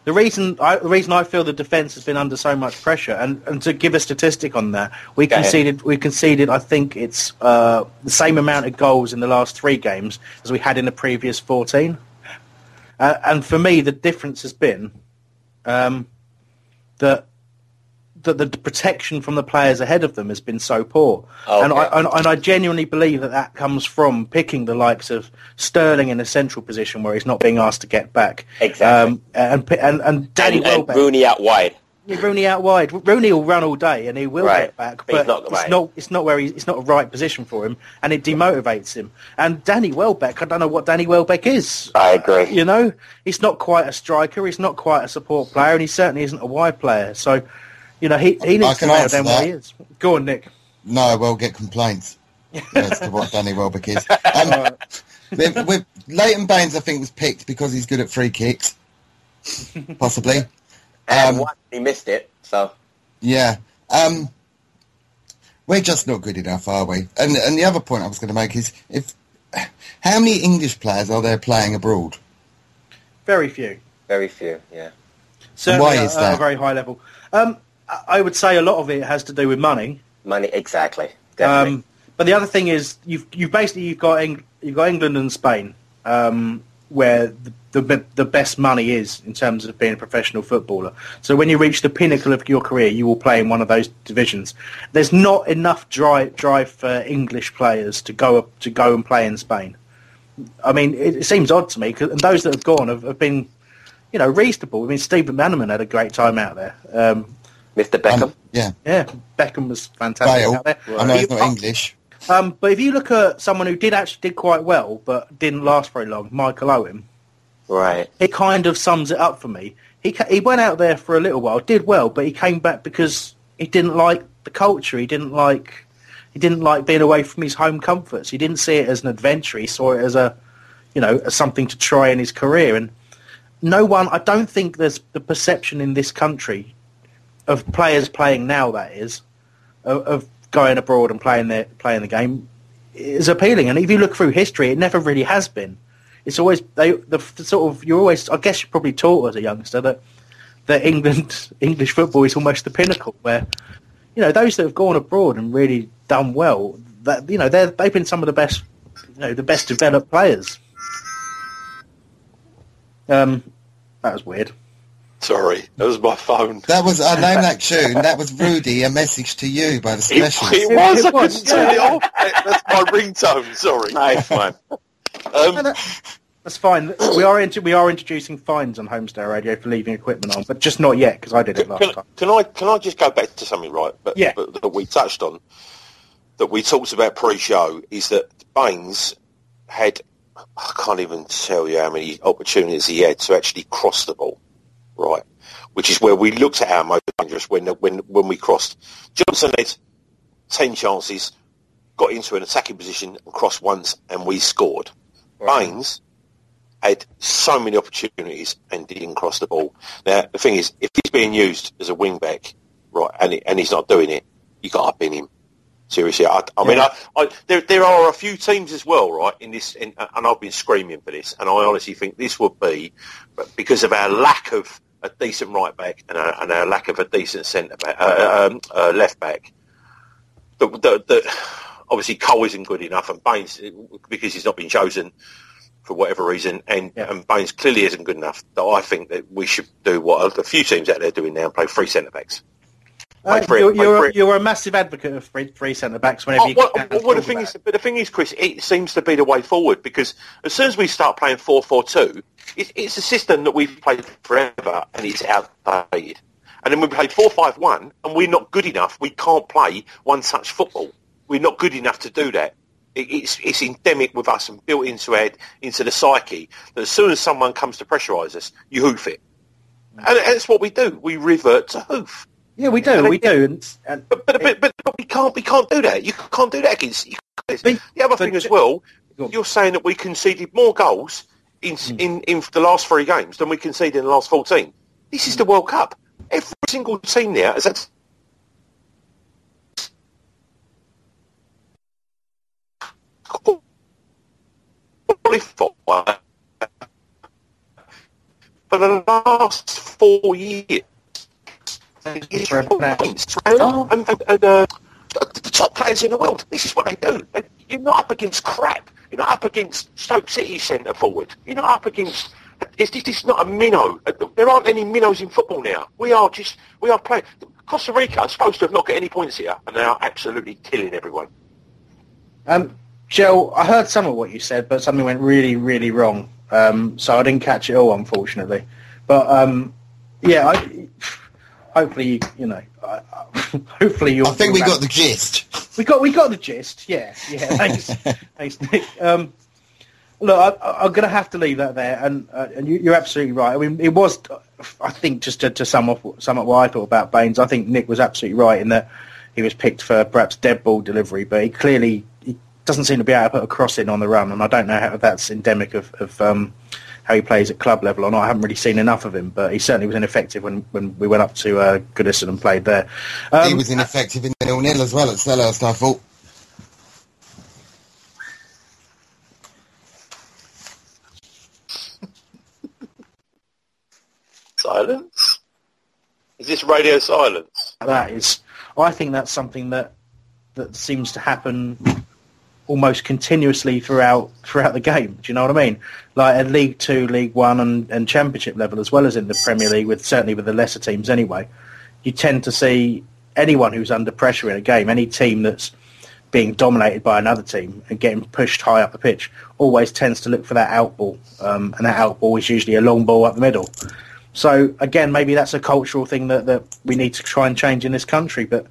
the reason I, the reason I feel the defence has been under so much pressure. And, and to give a statistic on that, we Go ahead. conceded we conceded I think it's uh, the same amount of goals in the last three games as we had in the previous fourteen. Uh, and for me, the difference has been um, that that the protection from the players ahead of them has been so poor. And, I, and, and I genuinely believe that that comes from picking the likes of Sterling in a central position where he's not being asked to get back. Exactly. Um, and, and, and Danny and, and Welbeck. Rooney out wide. Yeah, Rooney out wide. Rooney will run all day and he will Right. get back, But but not it's right. not. It's not where he's. It's not a right position for him, and it demotivates him. And Danny Welbeck, I don't know what Danny Welbeck is. I agree. You know, he's not quite a striker. He's not quite a support player, and he certainly isn't a wide player. So, you know, he he I needs to can nail answer down where he is. Go on, Nick. No, I will get complaints <laughs> as to what Danny Welbeck is. Um, with, with Leighton Baines, I think was picked because he's good at free kicks, possibly. <laughs> And Um, one, he missed it. So Yeah. Um, we're just not good enough, are we? And and the other point I was going to make is if how many English players are there playing abroad? Very few. very few. Yeah. Certainly why at, is at that? a very high level. Um, I- would say a lot of it has to do with money. Money. Exactly. Definitely. Um, but the other thing is, you've you've basically you've got Eng- you've got England and Spain, um, where the, the the best money is in terms of being a professional footballer. So when you reach the pinnacle of your career, you will play in one of those divisions. There's not enough drive drive for English players to go up, to go and play in Spain. I mean, it, it seems odd to me, 'cause- and those that have gone have, have been, you know, reasonable. I mean, Stephen McManaman had a great time out there. Um, Mr. Beckham. yeah. Yeah, Beckham was fantastic Bale. out there. I know You- he's not English. um, but if you look at someone who did actually did quite well, but didn't last very long, Michael Owen, Right. it kind of sums it up for me. He ca- he went out there for a little while, did well, but he came back because he didn't like the culture. He didn't like he didn't like being away from his home comforts. He didn't see it as an adventure. He saw it as a you know as something to try in his career. And no one, I don't think there's the perception in this country of players playing now. That is of, of going abroad and playing their playing the game is appealing. And if you look through history, it never really has been. It's always they the, the sort of you're always. I guess you're probably taught as a youngster that that England <laughs> English football is almost the pinnacle where you know those that have gone abroad and really done well. That you know they they've been some of the best you know the best developed players. Um, that was weird. Sorry, that was my phone. That was I named that tune. That was Rudy, a message to you by the It, specialist. it was. It I was, couldn't turn it off. That's my ringtone. Sorry. Nice one. Um, That's fine. We are into, we are introducing fines on Holmesdale Radio for leaving equipment on, but just not yet because I did it last can, time. can I can I just go back to something right? But, Yeah. but that we touched on that we talked about pre-show is that Baines had I can't even tell you how many opportunities he had to actually cross the ball, right? Which is where we looked at our most dangerous when when when we crossed. Johnson had ten chances, got into an attacking position and crossed once, and we scored. Baines had so many opportunities and didn't cross the ball. Now the thing is, if he's being used as a wing back, right, and he, and he's not doing it, you got to bin him. Seriously, I, I mean, I, I, there there are a few teams as well, right, in this, in, and I've been screaming for this, and I honestly think this would be because of our lack of a decent right back and a, and our lack of a decent centre back, uh, um, uh, left back. The, the, the, obviously, Cole isn't good enough, and Baines because he's not been chosen for whatever reason, and, and Baines clearly isn't good enough. That I think that we should do what a few teams out there are doing now and play three centre backs. Uh, Play you're, play you're, you're a massive advocate of three, centre backs whenever Oh, you well, can. well, the thing is, but the thing is, Chris, it seems to be the way forward because as soon as we start playing four-four-two, it, it's a system that we've played forever and it's outdated. And then we played four-five-one, and we're not good enough. We can't play one-touch football. We're not good enough to do that. It, it's it's endemic with us and built into our, into the psyche that as soon as someone comes to pressurise us, you hoof it, and, and that's what we do. We revert to hoof. Yeah, we do, we do. And, and But, but, but, but we can't we can't do that. You can't do that against. You can't. the other thing as well, you're saying that we conceded more goals in hmm. in in the last three games than we conceded in the last fourteen. This is the World Cup. Every single team there has had qualify for the last four years. It's. And, uh, the top players in the world, this is what they do. You're not up against crap. You're not up against Stoke City centre forward. You're not up against. It's, is not a minnow. There aren't any minnows in football now. We are just. We are playing. Costa Rica are supposed to have not got any points here, and they are absolutely killing everyone. Um, Joe, I heard some of what you said, but something went really, really wrong. Um, so I didn't catch it all, unfortunately. But um, yeah, I, hopefully, you, you know, I- <laughs> hopefully you'll. I think we got the gist. We got we got the gist. Yeah, yeah. <laughs> Thanks, thanks, Nick. Um, look, I, I'm going to have to leave that there, and uh, and you, you're absolutely right. I mean, it was, I think, just to, to sum up sum up what I thought about Baines. I think Nick was absolutely right in that he was picked for perhaps dead ball delivery, but he clearly he doesn't seem to be able to put a cross in on the run, and I don't know how that's endemic of. of um, how he plays at club level or not. I haven't really seen enough of him, but he certainly was ineffective when, when we went up to uh, Goodison and played there. Um, he was ineffective in nil nil as well at Selhurst, I thought. Silence. Is this radio silence? that is I think that's something that that seems to happen almost continuously throughout throughout the game. Do you know what I mean? Like at League Two, League One, and, and Championship level, as well as in the Premier League, with certainly with the lesser teams anyway. You tend to see anyone who's under pressure in a game, any team that's being dominated by another team and getting pushed high up the pitch, always tends to look for that out ball, um, and that out ball is usually a long ball up the middle. So again, maybe that's a cultural thing that, that we need to try and change in this country. But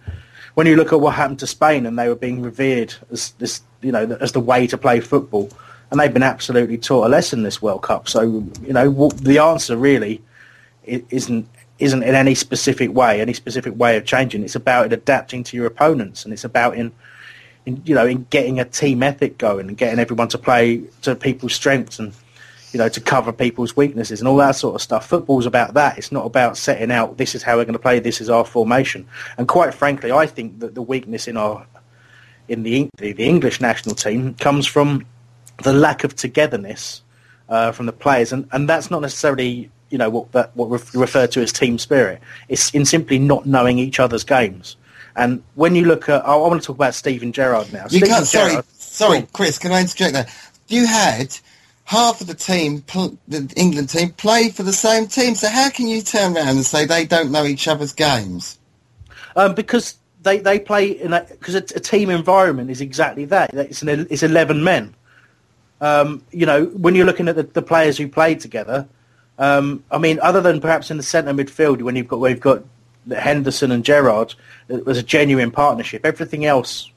when you look at what happened to Spain and they were being revered as this, you know, as the way to play football, and they've been absolutely taught a lesson this World Cup. So you know, the answer really isn't isn't in any specific way, any specific way of changing. It's about adapting to your opponents, and it's about in, in you know, in getting a team ethic going and getting everyone to play to people's strengths and you know, to cover people's weaknesses and all that sort of stuff. Football's about that. It's not about setting out this is how we're going to play, this is our formation. And quite frankly, I think that the weakness in our in the the, English national team comes from the lack of togetherness uh, from the players, and, and that's not necessarily you know what that what we refer to as team spirit. It's in simply not knowing each other's games. And when you look at, I want to talk about Steven Gerrard now. You Steven can't. Sorry, sorry, Chris. Can I interject there? You had half of the team, the England team, play for the same team. So how can you turn around and say they don't know each other's games? Um, because they, they play in a because a, a team environment is exactly that. It's an it's eleven men. Um, you know, when you're looking at the, the players who played together, um, I mean, other than perhaps in the centre midfield when you've got where you've got Henderson and Gerrard, it was a genuine partnership. Everything else,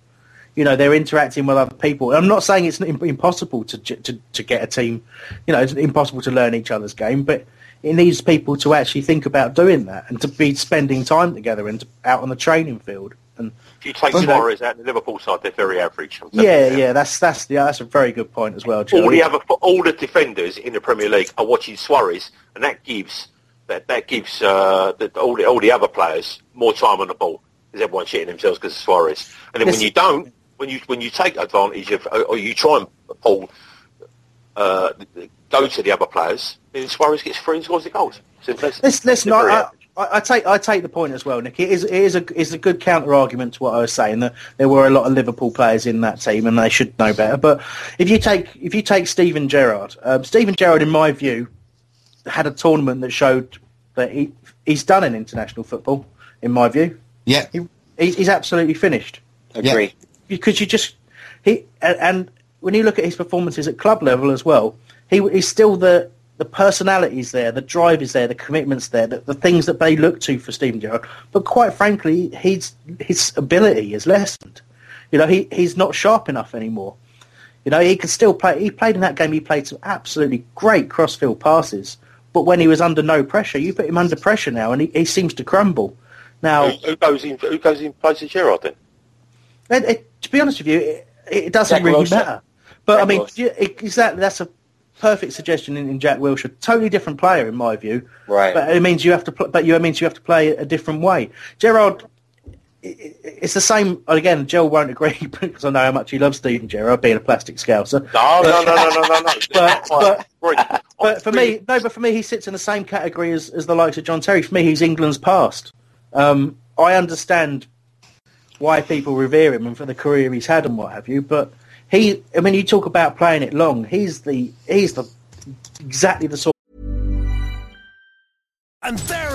you know, they're interacting with other people. I'm not saying it's impossible to, to to get a team, you know, it's impossible to learn each other's game, but it needs people to actually think about doing that and to be spending time together and to, out on the training field. And If you take you know- Suarez out the Liverpool side, they're very average. Yeah, yeah, that's that's yeah, that's a very good point as well. all the other all the defenders in the Premier League are watching Suarez, and that gives that that gives uh, the, all the all the other players more time on the ball because everyone's shitting themselves because of Suarez. And then when you don't, when you when you take advantage of or you try and pull uh, go to the other players, then Suarez gets free and scores the goals. Simple as- Let's let's not. I. I, I take I take the point as well, Nick. It is it is a is a good counter argument to what I was saying that there were a lot of Liverpool players in that team and they should know better. But if you take if you take Steven Gerrard, um, Steven Gerrard, in my view, had a tournament that showed that he he's done in international football. In my view, Yeah. he, he's, he's absolutely finished Agree. Because you just he and, when you look at his performances at club level as well, he is still the the personalities there, the drive is there, the commitments there, the, the things that they look to for Steven Gerrard. But quite frankly, his his ability is lessened. You know, he he's not sharp enough anymore. You know, he can still play. He played in that game. He played some absolutely great crossfield passes. But when he was under no pressure, you put him under pressure now, and he, he seems to crumble. Now, Who, who goes in? Who goes in place of Gerrard then? it, it, to be honest with you, it, it doesn't Jack really Wilshere. matter. But I mean, exactly that's a perfect suggestion in, in Jack Wilshere. Totally different player in my view. Right. But it means you have to. Pl- but you it means you have to play a different way. Gerrard. i- i- It's the same again. Joe won't agree <laughs> because I know how much he loves Steven Gerrard being a plastic scouser. No, no, no, no, no, no, no. <laughs> But- but- Right. But for me, no. But for me, he sits in the same category as, as the likes of John Terry. For me, he's England's past. Um, I understand why people revere him and for the career he's had and what have you. But he, I mean, you talk about playing it long. He's the he's the exactly the sort. And there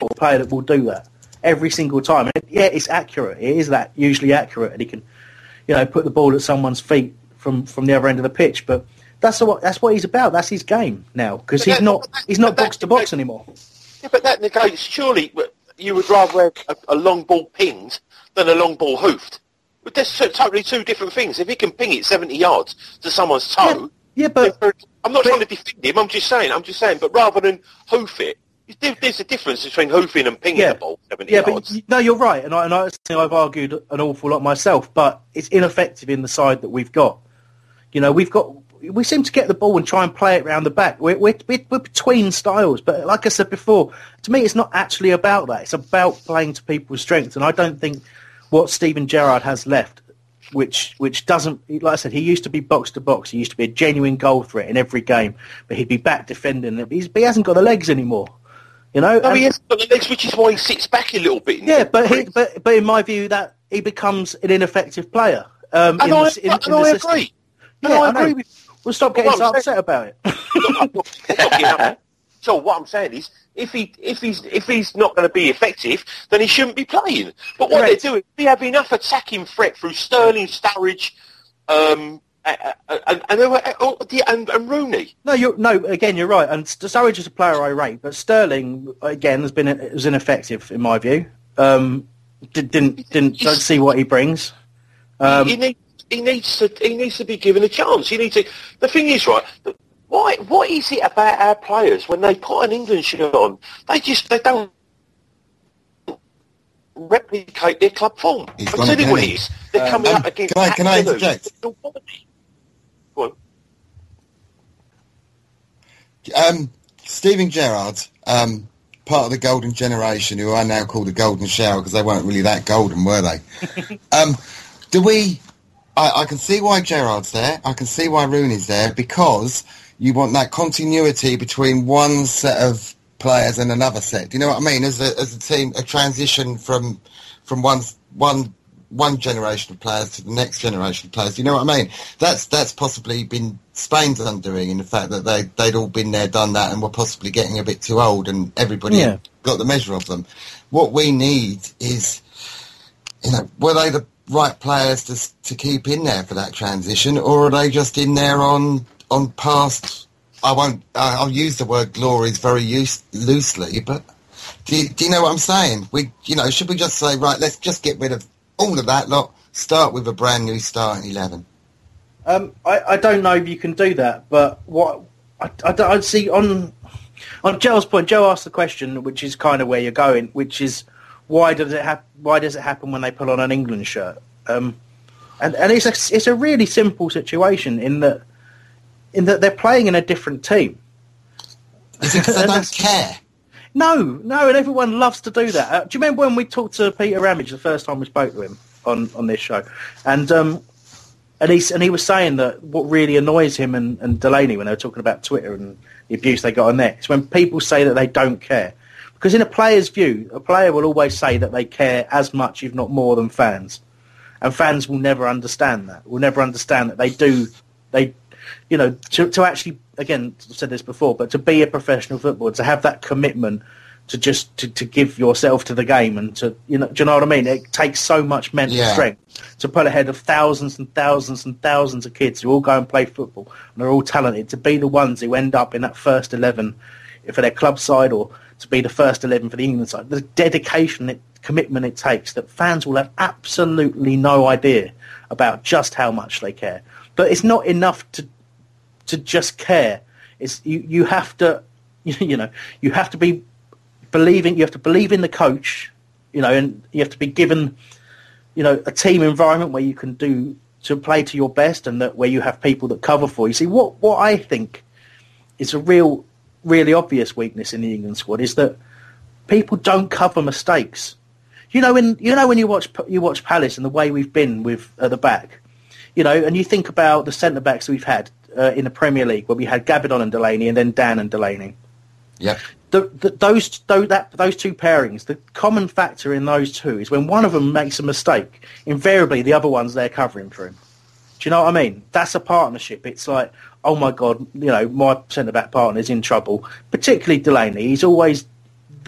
of player that will do that every single time. And yeah, it's accurate. It is that usually accurate, and he can, you know, put the ball at someone's feet from, from the other end of the pitch. But that's what that's what he's about. That's his game now because But he's not he's not but box to box anymore. Yeah, but that negates surely you would rather have a, a long ball pinged than a long ball hoofed. But that's totally two different things. If he can ping it 70 yards to someone's toe, Yeah, but I'm not trying to defend him. I'm just saying. I'm just saying. But rather than hoof it, there's a difference between hoofing and pinging Yeah. the ball 70 yeah, yards. but no, you're right, and I, and I, I've argued an awful lot myself, but it's ineffective in the side that we've got. You know, we've got we seem to get the ball and try and play it round the back. We're, we're, we're, between styles, but like I said before, to me, it's not actually about that. It's about playing to people's strengths, and I don't think what Steven Gerrard has left, which which doesn't, like I said, he used to be box to box. He used to be a genuine goal threat in every game, but he'd be back defending. He's, but he hasn't got the legs anymore. You know, no, And- he hasn't got the legs, which is why he sits back a little bit. yeah, but he, but but in my view, that he becomes an ineffective player. Um, And in I- the, in, and in I agree. And Yeah, I I agree with We'll stop getting so saying- upset about it. <laughs> I'm not getting up. So what I'm saying is, if he if he's if he's not going to be effective, then he shouldn't be playing. But what Correct. they're doing, we have enough attacking threat through Sterling, Sturridge, um, and, and, they were, oh, yeah, and, and Rooney. No, you're no. Again, you're right. And Sturridge is a player I rate, but Sterling again has been was ineffective in my view. Um, did, didn't didn't don't see what he brings. Um, he, he, need, he needs to he needs to be given a chance. He needs to. The thing is, right. Why? What is it about our players when they put an England shirt on? They just they don't replicate their club form. He's I'm gone telling you what it is. They're coming Um, up against. can I- can I interject? poverty. Go on. Um, Steven Gerrard, um, part of the golden generation, who I now call the golden shower because they weren't really that golden, were they? <laughs> um, do we? I, I can see why Gerrard's there. I can see why Rooney's there because you want that continuity between one set of players and another set. Do you know what I mean? As a as a team, a transition from from one one one generation of players to the next generation of players. Do you know what I mean? That's that's possibly been Spain's undoing in the fact that they they'd all been there, done that, and were possibly getting a bit too old, and everybody Yeah. got the measure of them. What we need is, you know, were they the right players to to keep in there for that transition, or are they just in there on on past? I won't. I'll use the word glories very use, loosely, but do you, do you know what I'm saying? We, you know, should we just say right? Let's just get rid of all of that lot. Start with a brand new starting eleven. Um, I, I don't know if you can do that, but what I, I, I see on on Joe's point, Joe asked the question, which is kind of where you're going, which is why does it hap- Why does it happen when they put on an England shirt? Um, and and it's a it's a really simple situation in that in that they're playing in a different team. Is it 'cause they <laughs> don't care? No, no, and everyone loves to do that. Uh, do you remember when we talked to Peter Ramage the first time we spoke to him on, on this show? And um, and he and he was saying that what really annoys him and, and Delaney when they were talking about Twitter and the abuse they got on there is when people say that they don't care. Because in a player's view, a player will always say that they care as much, if not more, than fans. And fans will never understand that. Will never understand that they do. They, you know, to to actually again I've said this before, but to be a professional footballer, to have that commitment to just to, to give yourself to the game and to you know, do you know what I mean? It takes so much mental Yeah. strength to put ahead of thousands and thousands and thousands of kids who all go and play football and they're all talented to be the ones who end up in that first eleven for their club side or to be the first eleven for the England side. The dedication, it, commitment it takes that fans will have absolutely no idea about just how much they care. But it's not enough to to just care. It's you, you have to <laughs> you know you have to be believing you have to believe in the coach you know and you have to be given you know a team environment where you can do to play to your best and that where you have people that cover for you. See what what i think is a real really obvious weakness in the england squad is that people don't cover mistakes. You know when you know when you watch you watch palace and the way we've been with at the back you know and you think about the centre backs we've had uh, in the premier league where we had gabbidon and delaney and then dann and delaney Yep. the, the, those that, those two pairings, the common factor in those two is when one of them makes a mistake, invariably the other one's there covering for him. Do you know what I mean? That's a partnership. It's like, oh my god, you know, my centre back partner's in trouble. Particularly Delaney, he's always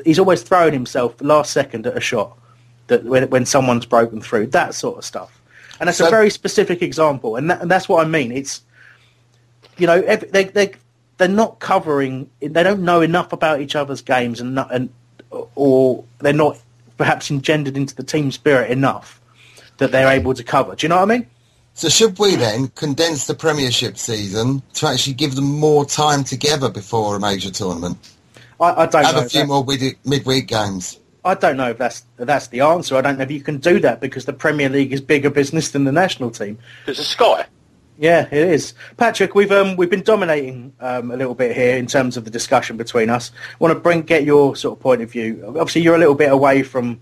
he's always throwing himself last second at a shot that when when someone's broken through, that sort of stuff. And that's a very specific example, and, that, and that's what I mean. It's you know, ev- they they they're not covering. They don't know enough about each other's games, and not, and or they're not perhaps engendered into the team spirit enough that they're able to cover. Do you know what I mean? So should we then condense the Premiership season to actually give them more time together before a major tournament? I, I don't Have know. a if few that- more midweek games. I don't know if that's that's the answer. I don't know if you can do that because the Premier League is bigger business than the national team. It's a Sky. Yeah, it is. Patrick, we've um, we've been dominating um, a little bit here in terms of the discussion between us. I want to bring get your sort of point of view. Obviously, you're a little bit away from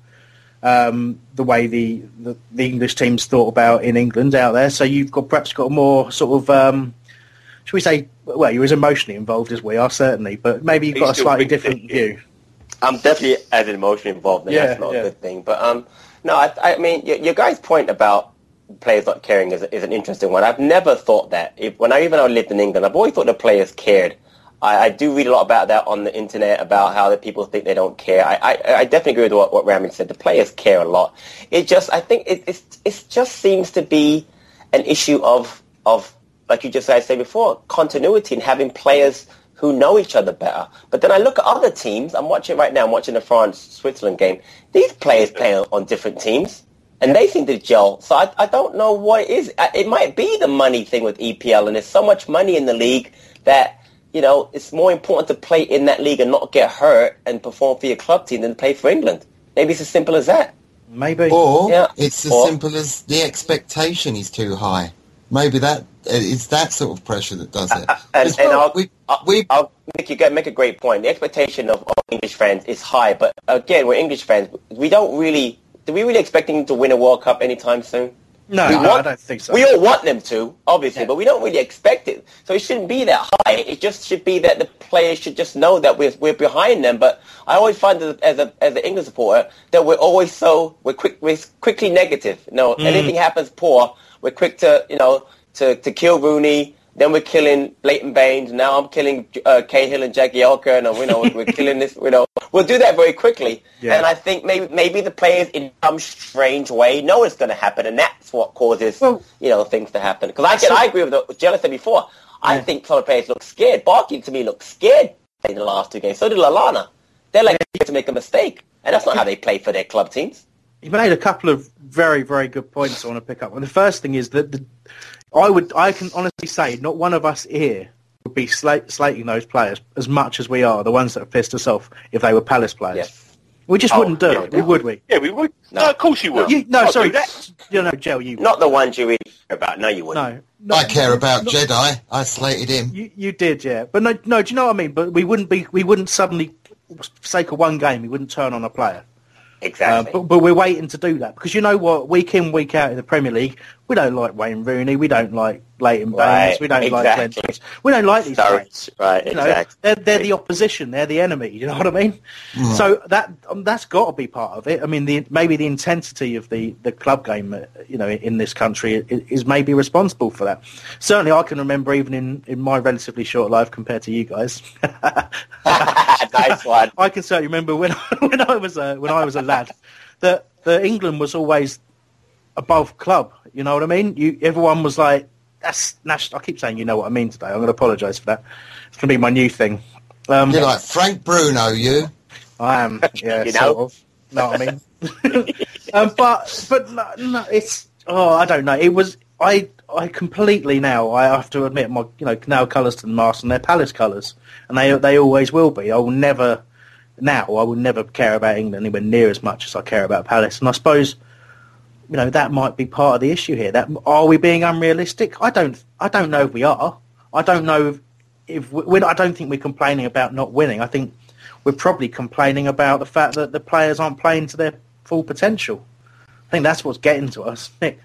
um, the way the, the the English teams thought about in England out there. So you've got perhaps got a more sort of um, should we say? Well, you're as emotionally involved as we are, certainly, but maybe you've got a slightly different view. I'm definitely as emotionally involved, and Yeah, that's not yeah. a good thing. But um, no, I, I mean, your, your guy's point about players not caring is, is an interesting one. I've never thought that. If, when I even I lived in England, I've always thought the players cared. I, I do read a lot about that on the internet about how the people think they don't care. I, I, I definitely agree with what, what Ramin said. The players care a lot. It just, I think it, it's, it just seems to be an issue of of like you just guys said before, continuity and having players who know each other better. But then I look at other teams. I'm watching right now. I'm watching the France-Switzerland game. These players play on different teams, and they seem to gel. So I, I don't know what it is. Uh, It might be the money thing with EPL, and there's so much money in the league that you know it's more important to play in that league and not get hurt and perform for your club team than play for England. Maybe it's as simple as that. Maybe. Or Yeah. it's as Or- simple as the expectation is too high. Maybe that it's that sort of pressure that does it. And, As and well, I'll, we- I'll, we- I'll make you get, make a great point. The expectation of, of English fans is high, but again, we're English fans. We don't really. Do we really expect them to win a World Cup anytime soon? No, We no, I don't think so. We all want them to, obviously, but we don't really expect it. So it shouldn't be that high. It just should be that the players should just know that we're we're behind them. But I always find that as a as an England supporter that we're always so we're quick we're quickly negative. You know, Mm. anything happens poor, we're quick to you know to to kill Rooney. Then we're killing Leighton Baines. Now I'm killing uh, Cahill and Jagielka, and you know we're killing this. You know we'll do that very quickly. Yeah. And I think maybe maybe the players in some strange way know it's going to happen, and that's what causes you know things to happen. Because I I agree with what Jelly said before. I think some of the players look scared. Barkley to me looked scared in the last two games. So did Lallana. They're like to make a mistake, and that's not how they play for their club teams. You made a couple of very, very good points I want to pick up. And the first thing is that the, I would, I can honestly say, not one of us here would be slat, slating those players as much as we are the ones that have pissed us off if they were Palace players. We just Oh, wouldn't do yeah, it, would we? Yeah, we would. No, of course you would. You, no, I'd sorry, do that. you know, Joe, you Not the ones you really care about. No, you wouldn't. no, I care about Jedi. I slated him. You, you did, yeah. But no, no. Do you know what I mean? But we wouldn't be. We wouldn't suddenly, for sake of one game, we wouldn't turn on a player. Exactly. Uh, but, but we're waiting to do that because you know what? Week in, week out in the Premier League, we don't like Wayne Rooney. We don't like Leighton Baines. Right, We don't like Glenn exactly. We don't like these Sorry, players. right, You know, exactly. they're, they're the opposition. They're the enemy. You know what I mean? So that um, that's got to be part of it. I mean, the, maybe the intensity of the, the club game, uh, you know, in this country is, is maybe responsible for that. Certainly, I can remember even in, in my relatively short life compared to you guys. <laughs> nice one. I can certainly remember when <laughs> when I was a when I was a lad that that England was always above club. You know what I mean? You everyone was like that's national. I keep saying you know what I mean today. I'm going to apologise for that. It's going to be my new thing. Um, You're like Frank Bruno, you. I am. Yeah, <laughs> You sort know? of. Know what I mean? <laughs> um, but but no, no, it's oh I don't know. It was I I completely now I have to admit my you know now colours to the mast and they're Palace colours and they they always will be. I will never now I will never care about England anywhere near as much as I care about Palace. And I suppose you know that might be part of the issue here. That are we being unrealistic? I don't I don't know if we are. I don't know if, if we, we're, I don't think we're complaining about not winning. I think we're probably complaining about the fact that the players aren't playing to their full potential. I think that's what's getting to us, Nick.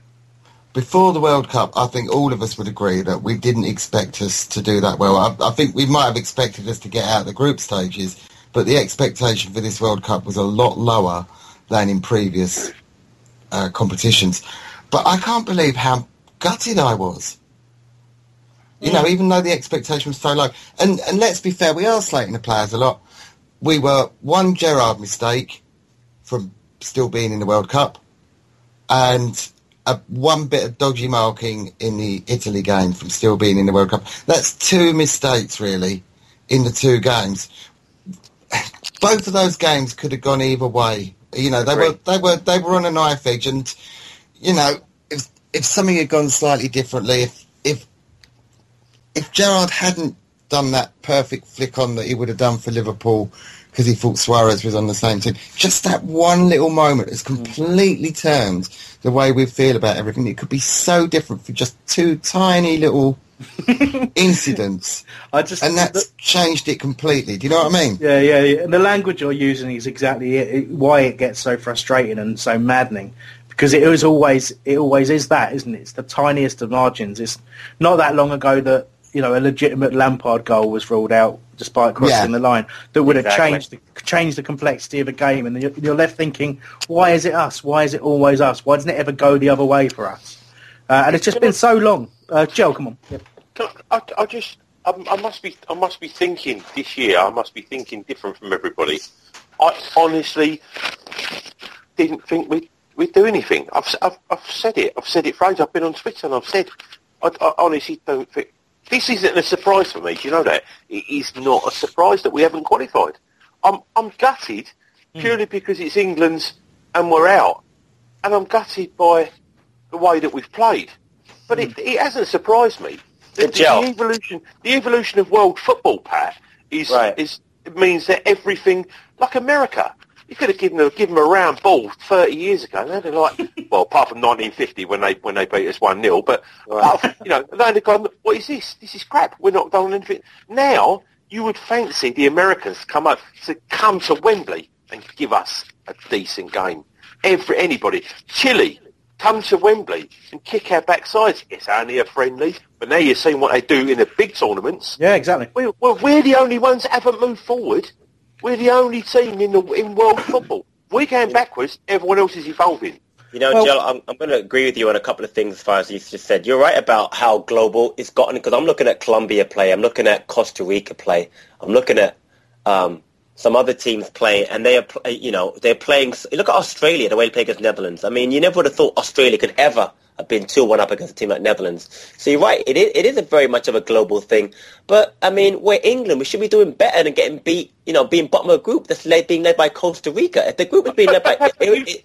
Before the World Cup, I think all of us would agree that we didn't expect us to do that well. I, I think we might have expected us to get out of the group stages, but the expectation for this World Cup was a lot lower than in previous uh, competitions. But I can't believe how gutted I was. You know, even though the expectation was so low. And and let's be fair, we are slating the players a lot. We were one Gerrard mistake from still being in the World Cup, and a, one bit of dodgy marking in the Italy game from still being in the World Cup. That's two mistakes really in the two games. <sighs> Both of those games could have gone either way. You know, they were they were they were on a knife edge, and you know, if if something had gone slightly differently, if if if Gerrard hadn't done that perfect flick on that he would have done for Liverpool because he thought Suarez was on the same team, just that one little moment has mm. completely turned the way we feel about everything. It could be so different for just two tiny little <laughs> incidents, I just and that's changed it completely. Do you know what I mean? Yeah, yeah, yeah. And the language you're using is exactly it, it, why it gets so frustrating and so maddening. Because it was always, it always is that, isn't it? It's the tiniest of margins. It's not that long ago that you know a legitimate Lampard goal was ruled out despite crossing Yeah. the line. That would have changed the changed the complexity of a game. And you're, you're left thinking, why is it us? Why is it always us? Why doesn't it ever go the other way for us? Uh, and it's just been so long. Uh, Joe, come on. Yeah. I, I, just, I, I must be, I must be thinking this year. I must be thinking different from everybody. I honestly didn't think we'd, we'd do anything. I've, I've, I've said it. I've said it for ages. I've been on Twitter and I've said I, I honestly don't think this isn't a surprise for me. Do you know that? It is not a surprise that we haven't qualified. I'm I'm gutted hmm. purely because it's England's and we're out, and I'm gutted by the way that we've played. But hmm. it, it hasn't surprised me. The, the, evolution, the evolution of world football, Pat, is Right. is it means that everything like America. You could have given them, given them a round ball 30 years ago. They'd have like, <laughs> well, apart from 1950 when they when they beat us one 0 but from- you know, they'd have gone, what is this? This is crap. We're not doing anything. Now you would fancy the Americans come up to come to Wembley and give us a decent game. Every anybody, Chile, come to Wembley and kick our backsides. It's only a friendly, but now you're seeing what they do in the big tournaments. Yeah, exactly. We're, we're, we're the only ones that haven't moved forward. We're the only team in the in world football. We're going backwards. Everyone else is evolving. You know, Well- Joe, I'm, I'm going to agree with you on a couple of things as far as you just said. You're right about how global it's gotten because I'm looking at Colombia play, I'm looking at Costa Rica play, I'm looking at um, some other teams play, and they are, uh, you know, they're playing. Look at Australia, the way they play against Netherlands. I mean, you never would have thought Australia could ever have been two one up against a team like Netherlands. So you're right, it is, it is very much of a global thing. But I mean, we're England, we should be doing better than getting beat. You know, being bottom of a group that's led, being led by Costa Rica. If the group was being led by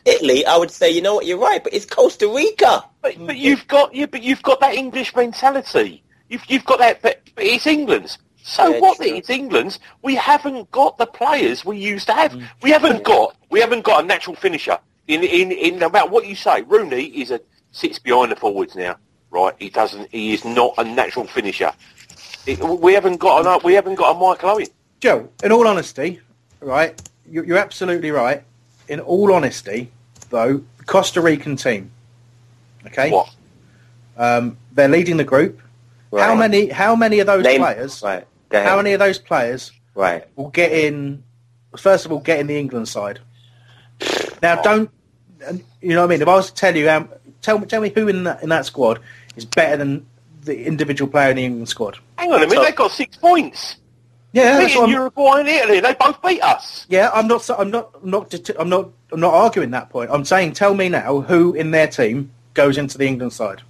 Italy, I would say, you know what, you're right, but it's Costa Rica. But, but you've got yeah, but you've got that English mentality. You've you've got that. But it's England's. So Yeah, what? It's England's. We haven't got the players we used to have. Mm. We haven't got. We haven't got a natural finisher. In in in no matter what you say, Rooney is a sits behind the forwards now. Right? He doesn't. He is not a natural finisher. It, we haven't got an. We haven't got a Michael Owen. Joe, in all honesty, right, you're, you're absolutely right. In all honesty, though, the Costa Rican team, okay, What? Um, they're leading the group. How many? How many of those Name- players? Right. Go ahead. How many of those players Right. will get in? First of all, get in the England side. Now, don't you know what I mean? If I was to tell you, um, tell me, tell me who in that in that squad is better than the individual player in the England squad. Hang on a minute. they've got six points. Yeah, that's Beating what I'm- Uruguay and Italy. They both beat us. Yeah, I'm not. I'm not. I'm not. I'm not. I'm not arguing that point. I'm saying, tell me now who in their team goes into the England side.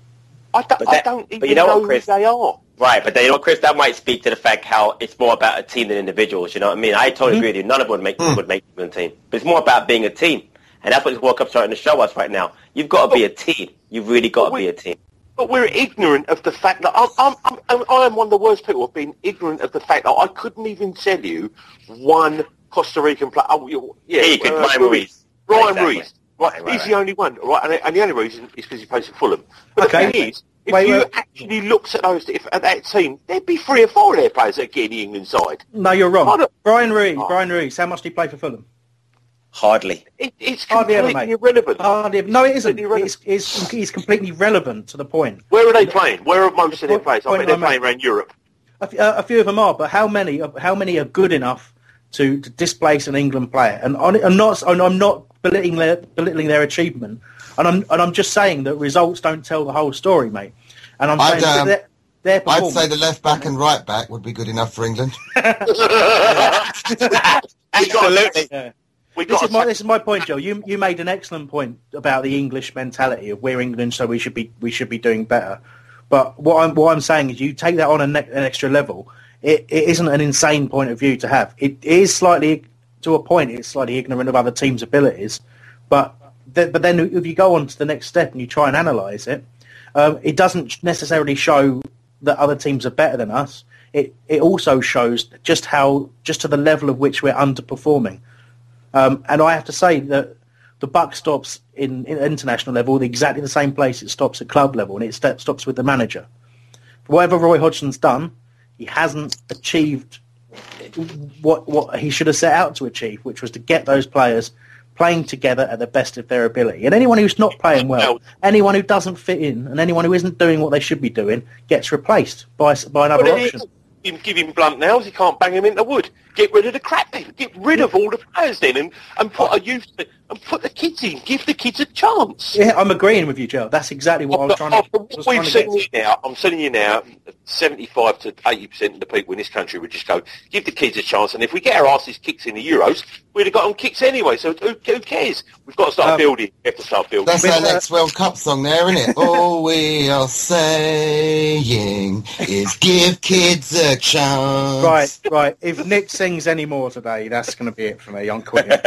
I don't, But that- I don't but even you know what, who Chris? they are. Right, but you know, Chris, that might speak to the fact how it's more about a team than individuals. You know what I mean? I totally agree with you. None of them would make would make the team, but it's more about being a team, and that's what this World Cup's starting to show us right now. You've got to be a team. You've really got to be a team. But we're ignorant of the fact that I'm, I'm, I'm, I am one of the worst people. I've been ignorant of the fact that I couldn't even tell you one Costa Rican player. Oh, you- yeah, Yeah, you could, uh, Ryan Ruiz. Ryan Exactly. Ruiz. Right, Right, right, he's right. the only one. Right, and, and the only reason is because he plays for Fulham. But Okay. the thing is, if Wait, you wait. actually looked at those, if, at that team, there'd be three or four of their players that get in the England side. No, you're wrong. Bryan Ruiz. Oh. Bryan Ruiz. How much did he play for Fulham? Hardly. It, it's Hardly ever, completely mate. irrelevant. Hardly. No, it isn't. Completely. It's, it's, it's completely relevant to the point. Where are they playing? Where are most of their players? I point bet they're I'm at- playing around Europe. A, f- uh, a few of them are, but how many? How many are good enough to, to displace an England player? And on, I'm not. and I'm not belittling their belittling their achievement. And I'm and I'm just saying that results don't tell the whole story, mate. And I'm I'd, saying that um, their, their I'd say the left back and right back would be good enough for England. <laughs> Absolutely. Yeah. We This got is, my, this is my point, Joe. You you made an excellent point about the English mentality of we're England, so we should be we should be doing better. But what I'm what I'm saying is, you take that on a ne- an extra level. It, it isn't an insane point of view to have. It is slightly, to a point, it's slightly ignorant of other teams' abilities. But th- but then if you go on to the next step and you try and analyse it, um, it doesn't necessarily show that other teams are better than us. It it also shows just how just to the level of which we're underperforming. Um, and I have to say that the buck stops in, in international level exactly the same place it stops at club level, and it st- stops with the manager. Whatever Roy Hodgson's done, he hasn't achieved what what he should have set out to achieve, which was to get those players playing together at the best of their ability. And anyone who's not playing well, anyone who doesn't fit in, and anyone who isn't doing what they should be doing, gets replaced by by another Well, option. he- Give, him blunt nails, he can't bang him into wood. get rid of the crap. Get rid of all the players then, and, and put a youth and put the kids in. Give the kids a chance. Yeah, I'm agreeing with you, Joe. That's exactly what I was trying to. After I was we've to get seen here now, I'm telling you now, 75 to 80 percent of the people in this country would just go, give the kids a chance, and if we get our asses kicked in the Euros, we'd have got them kicks anyway. So who, who cares? We've got to start Um, building. We have to start building. That's our next World Cup song there, isn't it? All we are saying is give kids a chance. Right, right. If Nick sings any more today, that's going to be it for me. I'm quitting.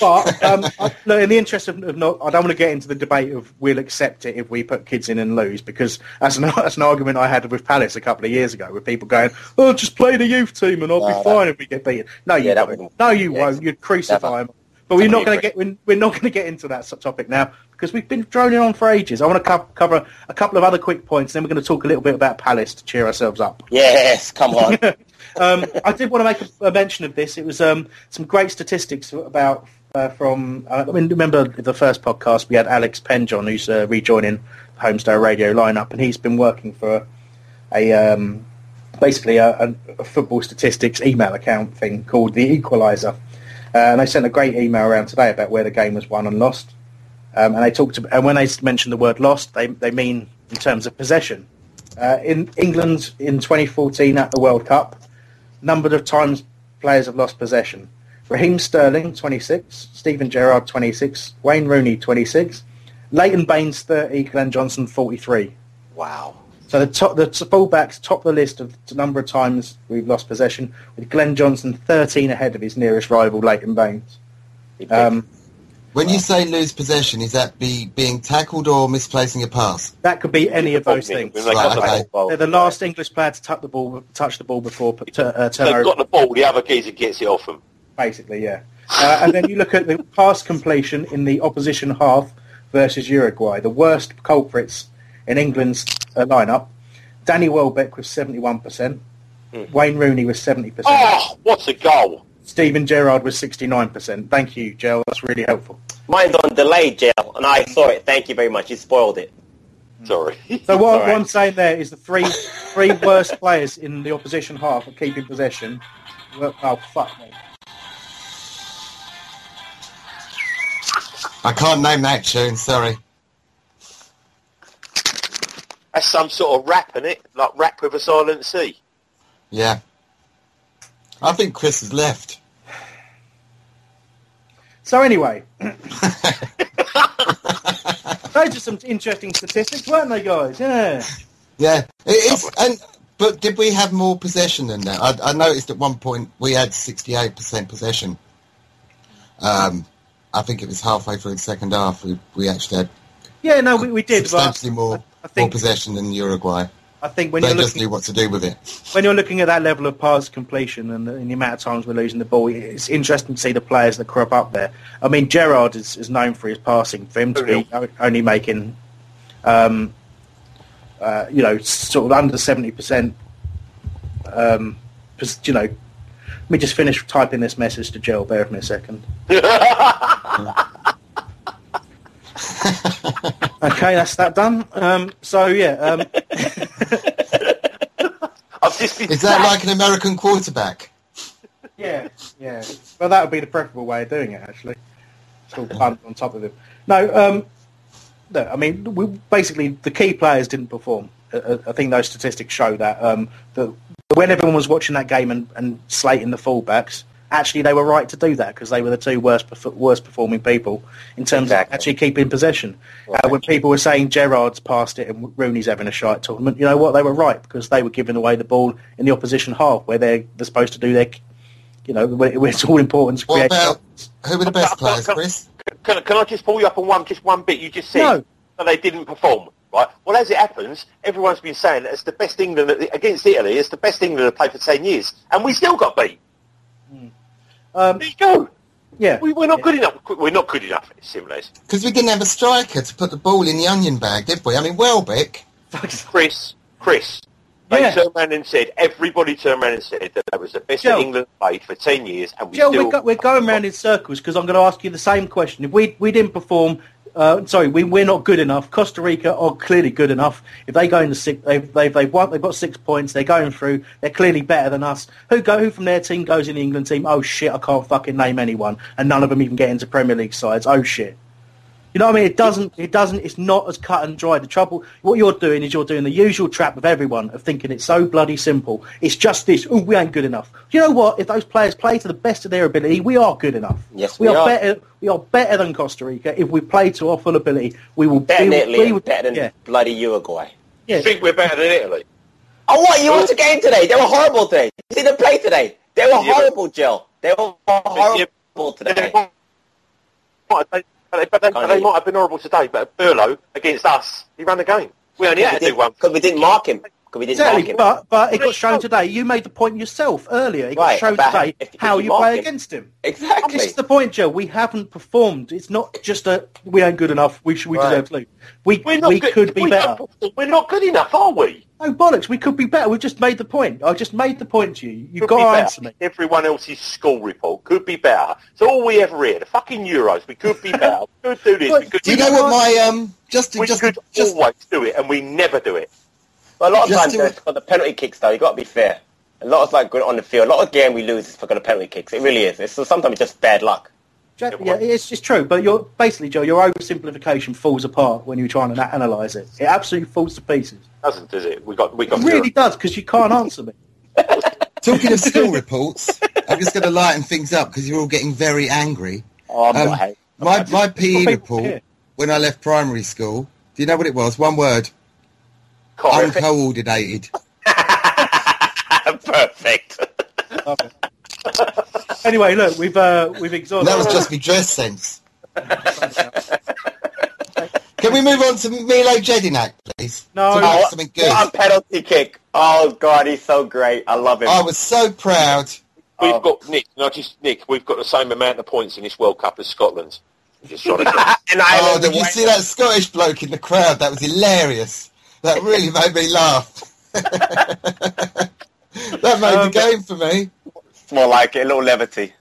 but um, I, look, in the interest of, of not, I don't want to get into the debate of we'll accept it if we put kids in and lose, because that's an, <laughs> that's an argument I had with Palace a couple of years ago, with people going, "Oh, just play the youth team and I'll No, be that- fine if we get beaten." No, you Yeah, won't. No, you yeah, won't. You'd crucify them. But we're not going to get we're, we're not going to get into that topic now because we've been droning on for ages. I want to co- cover a couple of other quick points, then we're going to talk a little bit about Palace to cheer ourselves up. Yes, come on. <laughs> um, I did want to make a, a mention of this. It was um, some great statistics about uh, from. Uh, I mean, remember the first podcast we had Alex Penjon, who's uh, rejoining the Holmesdale Radio lineup, and he's been working for a um, basically a, a, a football statistics email account thing called the Equalizer. Uh, and they sent a great email around today about where the game was won and lost. Um, and they talked about, and when they mention the word lost, they they mean in terms of possession. Uh, in England in 2014 at the World Cup, number of times players have lost possession. Raheem Sterling 26, Steven Gerrard 26, Wayne Rooney 26, Leighton Baines 30, Glenn Johnson 43. wow. So the top, the fullbacks top the list of the number of times we've lost possession, with Glenn Johnson 13 ahead of his nearest rival, Leighton Baines. Um, When you say lose possession, is that be being tackled or misplacing a pass? that could be any of those things. Right, got the okay. They're the last English player to touch the ball, touch the ball before p- t- uh, turn they've over. got the ball. The other geezer gets it off them. Basically, yeah. Uh, and then you look at the pass completion in the opposition half versus Uruguay. The worst culprits in England's uh, lineup. Danny Welbeck was 71%. Wayne Rooney was 70%. Oh, what a goal! Steven Gerrard was 69%. Thank you, Joe. That's really helpful. Mine's on delayed, Jill, and I saw it. Thank you very much. You spoiled it. Sorry. So what, All what. I'm saying there is the three three worst players in the opposition half at keeping possession. Well, oh, fuck me. I can't name that tune, sorry. That's some sort of rap, in it? Like rap with a silent C. Yeah. I think Chris has left. So anyway, <laughs> those are some interesting statistics, weren't they, guys? Yeah. Yeah, it is. And but did we have more possession than that? I, I noticed at one point we had sixty-eight percent possession. Um, I think it was halfway through the second half. We, we actually had Yeah, no, we, we did. But substantially more I more think possession than Uruguay. I think when They you're just looking knew what to do with it. when you're looking at that level of pass completion and the, and the amount of times we're losing the ball, it's interesting to see the players that crop up there. I mean, Gerrard is, is known for his passing. For him to be only making, um, uh, you know, sort of under seventy percent, um, you know. Let me just finish typing this message to Joe. Bear with me a second. <laughs> okay, that's that done. Um, so yeah, um, <laughs> I've just been Is that like an American quarterback? Yeah, yeah. Well, that would be the preferable way of doing it, actually. Still punt on top of him. No, um, no. I mean, we, basically, the key players didn't perform. Uh, I think those statistics show that. Um, that when everyone was watching that game and, and slating the fullbacks, actually they were right to do that because they were the two worst perf- worst performing people in terms Exactly. of actually keeping possession. Uh, when people were saying Gerrard's passed it and Rooney's having a shite tournament, you know what? They were right because they were giving away the ball in the opposition half where they're, they're supposed to do their, you know, where where it's all important to What create. about who were the best players, Chris? Can, can I just pull you up on one, just one bit you just said? No. That they didn't perform, right? Well, as it happens, everyone's been saying that it's the best England against Italy. It's the best England have played for ten years, and we still got beat. Um, There you go. yeah, We, we're not good enough. We're not good enough. It's simple as Because we didn't have a striker to put the ball in the onion bag, did we? I mean, Welbeck. Chris. Chris. They Yeah. turned around and said, everybody turned around and said that that was the best Joe. England played for 10 years, and we Joe, still... we're, go- we're going round in circles because I'm going to ask you the same question. If we we didn't perform Uh, sorry, we, we're not good enough. Costa Rica are clearly good enough. If they go into six, they've they've they've, they've got six points. They're going through. They're clearly better than us. Who go? Who from their team goes in the England team? Oh shit, I can't fucking name anyone, and none of them even get into Premier League sides. Oh shit. You know what I mean? It doesn't. It doesn't. It's not as cut and dry. The trouble, what you're doing is you're doing the usual trap of everyone of thinking it's so bloody simple. It's just this. Oh, we ain't good enough. You know what? If those players play to the best of their ability, we are good enough. Yes, we, we are, are. better. We are better than Costa Rica. If we play to our full ability, we will. Better we than will, Italy we will- better than yeah. bloody Uruguay. Yeah. You think we're better than Italy? Oh, what? You watched the game today? They were horrible today. You see them play today? They were horrible, Jill. They were horrible today. Might- They, but they, but they, but they might have been horrible today, but Pirlo against us, he ran the game. We only had to do one. Because we didn't mark him. Because we didn't Exactly, mark him. but but it got shown today. You made the point yourself earlier. It got Right, shown today if- if how you you play him. against him. Exactly. This is the point, Joe. We haven't performed. It's not just a we ain't good enough. We should we Right. deserve to lose. We We're not we good- could be we're better. we're not good enough, are we? No bollocks. We could be better. We've just made the point. I just made the point to you. You've Could got be to answer me. Everyone else's school report could be better. So all we ever hear, the fucking Euros, we could be better. we could do this. we could Do you know what my um just to we just could just always do it, and we never do it. But a lot of Just times, do though, for the penalty kicks, though, you got to be fair. A lot of like good on the field. A lot of game we lose is for the penalty kicks. It really is. It's so sometimes it's just bad luck. Jack, yeah, it's, it's true. But you're basically, Joe, your oversimplification falls apart when you're trying to analyse it. It absolutely falls to pieces. Doesn't does it? We got we It got really does because you can't answer me. <laughs> talking of school <laughs> reports, I'm just going to lighten things up because you're all getting very angry. Oh, I'm Um, not happy. My my PE report care. when I left primary school. Do you know what it was? One word: uncoordinated. <laughs> Perfect. Anyway, look, we've uh, we've exhausted. That was just my dress sense. Can we move on to Mile Jedinak, please? No. Talk about Oh, something good. What a penalty kick. Oh, God, he's so great. I love him. I was so proud. We've Oh. got Nick. Not just Nick. We've got the same amount of points in this World Cup as Scotland. Just trying <laughs> to and Oh, did you away. see that Scottish bloke in the crowd? That was hilarious. That really made me laugh. <laughs> that made Um, the game for me. It's more like it, a little levity.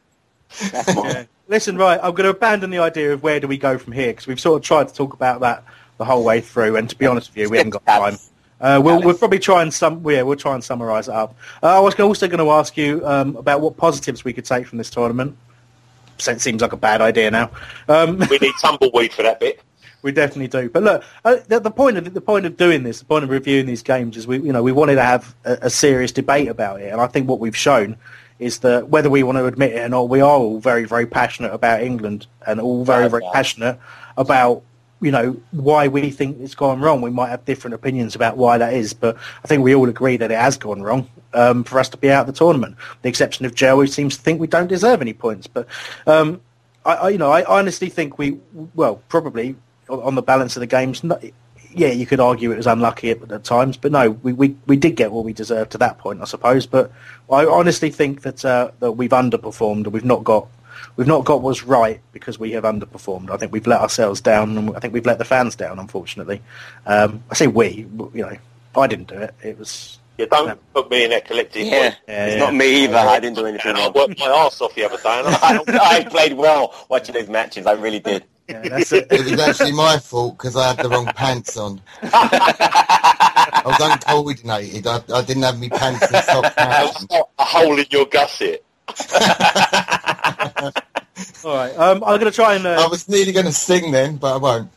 Yeah. Listen, right, I'm going to abandon the idea of where do we go from here because we've sort of tried to talk about that the whole way through, and to be honest with you, we haven't got time. Uh, we'll, we'll probably try and sum, yeah, we'll try and summarise it up. Uh, I was also going to ask you um, about what positives we could take from this tournament. So it seems like a bad idea now. Um, we need <laughs> tumbleweed for that bit. we definitely do. But look, uh, the, the point of the point of doing this, the point of reviewing these games is we, you know, we wanted to have a, a serious debate about it, and I think what we've shown is that whether we want to admit it or not, we are all very, very passionate about England and all very, very passionate about you know why we think it's gone wrong. We might have different opinions about why that is, but I think we all agree that it has gone wrong um, for us to be out of the tournament. The exception of Joe, who seems to think we don't deserve any points. But um, I, I, you know, I honestly think we, well, probably on the balance of the games, yeah, you could argue it was unlucky at, at times, but no, we, we, we did get what we deserved to that point, I suppose. But I honestly think that uh, that we've underperformed and we've not got we've not got what's right because we have underperformed. I think we've let ourselves down, and I think we've let the fans down, unfortunately. Um, I say we, you know, I didn't do it. It was You don't put me in that collective. Yeah. Yeah, it's yeah. not me either. I didn't do anything And I worked my arse off the other day. And I, <laughs> I, I played well watching those matches. I really did. Yeah, that's it. <laughs> It was actually my fault because I had the wrong pants on. I was uncoordinated. I, I didn't have my pants and sock <laughs> pants. a hole in your gusset. <laughs> All right, um, I'm going to try and. Uh, I was nearly going to sing then, but I won't.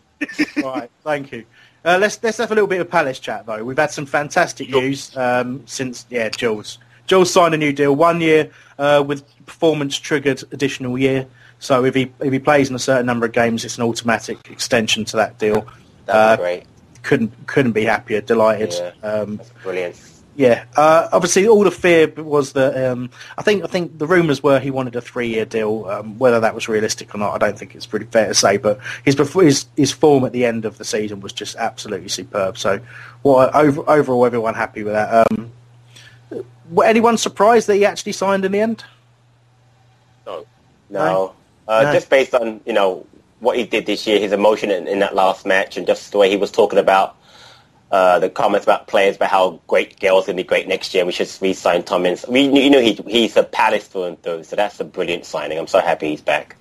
right, thank you. Uh, let's let's have a little bit of Palace chat though. We've had some fantastic news um, since yeah, Jules. Jules signed a new deal, one year uh, with performance triggered additional year. So if he if he plays in a certain number of games, it's an automatic extension to that deal. That's Uh, great. Couldn't couldn't be happier. Delighted. Yeah. Um, That's brilliant. yeah, uh, obviously all the fear was that um, I think I think the rumours were he wanted a three-year deal. Um, whether that was realistic or not, I don't think it's pretty fair to say. But his his his form at the end of the season was just absolutely superb. So, what over, overall, everyone happy with that. Um, were anyone surprised that he actually signed in the end? No. No. Uh, No. Just based on, you know, what he did this year, his emotion in, in that last match, and just the way he was talking about uh, the comments about players, about how great Gayle's going to be great next year. We should re-sign Tommins. We, you know, he, he's a Palace through and through, so that's a brilliant signing. I'm so happy he's back.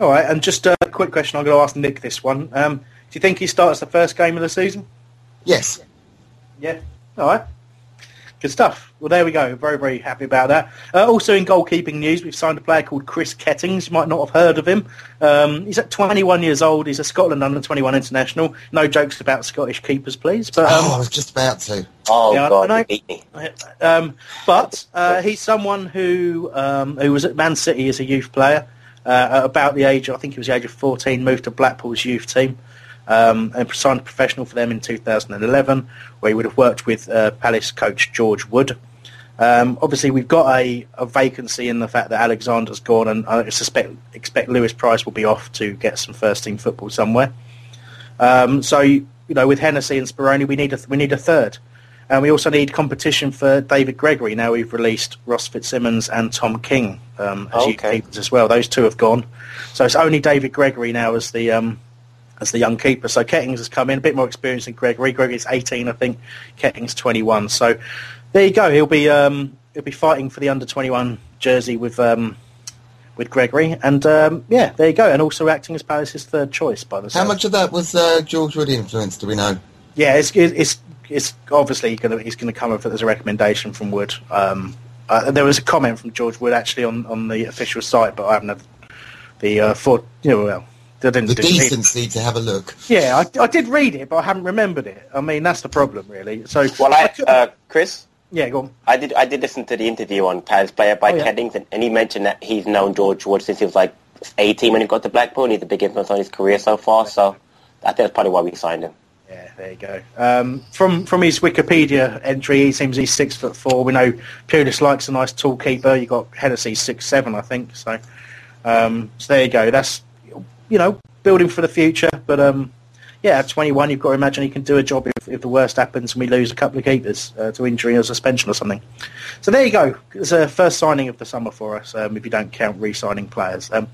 All right, and just a quick question. I'm going to ask Nick this one. Um, do you think he starts the first game of the season? Yes. Yeah. All right. Good stuff. Well, there we go. Very, very happy about that. Uh, also in goalkeeping news, we've signed a player called Chris Kettings. You might not have heard of him. Um, he's at 21 years old. He's a Scotland under-21 international. No jokes about Scottish keepers, please. But um, oh, I was just about to. Oh Yeah, God, know. you beat me. um, but uh, he's someone who um, who was at Man City as a youth player, uh, at about the age I think he was the age of 14, moved to Blackpool's youth team, um, and signed professional for them in 2011, where he would have worked with uh, Palace coach George Wood. Um, obviously, we've got a, a vacancy in the fact that Alexander's gone, and I suspect expect Lewis Price will be off to get some first team football somewhere. Um, so you know, with Hennessy and Speroni, we need a we need a third, and we also need competition for David Gregory. Now we've released Ross Fitzsimons and Tom King um, as Okay. as well. Those two have gone, so it's only David Gregory now as the um, as the young keeper. So Kettings has come in a bit more experience than Gregory. Gregory's 18, I think. Kettings 21. So there you go. He'll be um, he'll be fighting for the under 21 jersey with um, with Gregory, and um, yeah, there you go. And also acting as Palace's third choice by the How much of that was uh, George Wood influence? Do we know? Yeah, it's it's it's obviously going to he's going to come up as a recommendation from Wood. Um, uh, there was a comment from George Wood actually on, on the official site, but I haven't had the uh, for you know well. I didn't, The didn't decency to have a look. Yeah, I, I did read it, but I haven't remembered it. I mean, that's the problem, really. So, Well, I, uh, Chris, yeah, go on. I did I did listen to the interview on Palace Player by Oh, yeah. Kettings, and, and he mentioned that he's known George Wood since he was like 18 when he got to Blackpool, and he's a big influence on his career so far. So I think that's probably why we signed him. Yeah, there you go. Um, from from his Wikipedia entry, he seems he's six foot four. We know Pulis likes a nice tall keeper. You got Hennessy six seven, I think. So, um, so there you go. That's you know building for the future. But um, yeah, at 21, you've got to imagine he can do a job if, if the worst happens and we lose a couple of keepers uh, to injury or suspension or something. So there you go. It's a first signing of the summer for us. Um, if you don't count re-signing players. Um,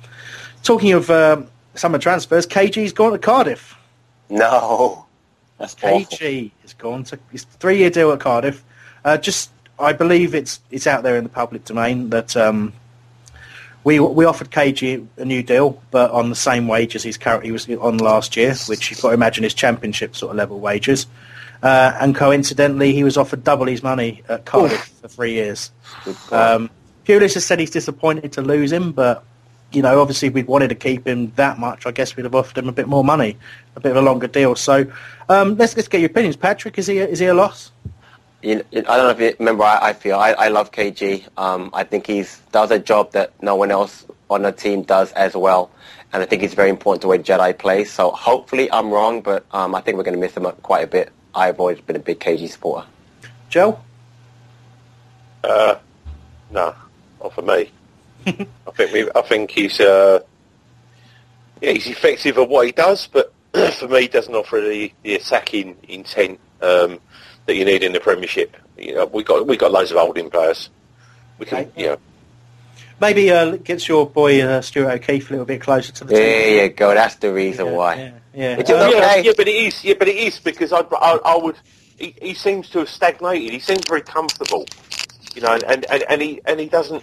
talking of um, summer transfers, KG's gone to Cardiff. No, that's awful. KG has gone to his three-year deal at Cardiff. Uh, just, I believe it's it's out there in the public domain that um, we we offered KG a new deal, but on the same wages he's currently he was on last year, which you've got to imagine is championship sort of level wages. Uh, and coincidentally, he was offered double his money at Cardiff for three years. Um, Pulis has said he's disappointed to lose him, but you know, obviously, if we'd wanted to keep him that much, I guess we'd have offered him a bit more money, a bit of a longer deal. So um, let's let's get your opinions, Patrick. Is he a, is he a loss? You, you- I don't know if you remember. I, I feel I, I love KG. Um, I think he does a job that no one else on the team does as well, and I think it's very important to where Jedi plays. So hopefully I'm wrong, but um, I think we're going to miss him quite a bit. I've always been a big KG supporter. Joe? Uh, no, not for me. <laughs> I think we, I think he's uh, yeah, he's effective at what he does, but <clears throat> for me, he doesn't offer the, the attacking intent um, that you need in the Premiership. You know, we got we got loads of holding players. We can, you know, Maybe uh, gets your boy uh, Stuart O'Keefe a little bit closer to the team. There you go. That's the reason why. Yeah. Which is yeah, okay. yeah, but it is. Yeah, but it is because I, I, I would. He, he seems to have stagnated. He seems very comfortable, you know, and, and, and he and he doesn't.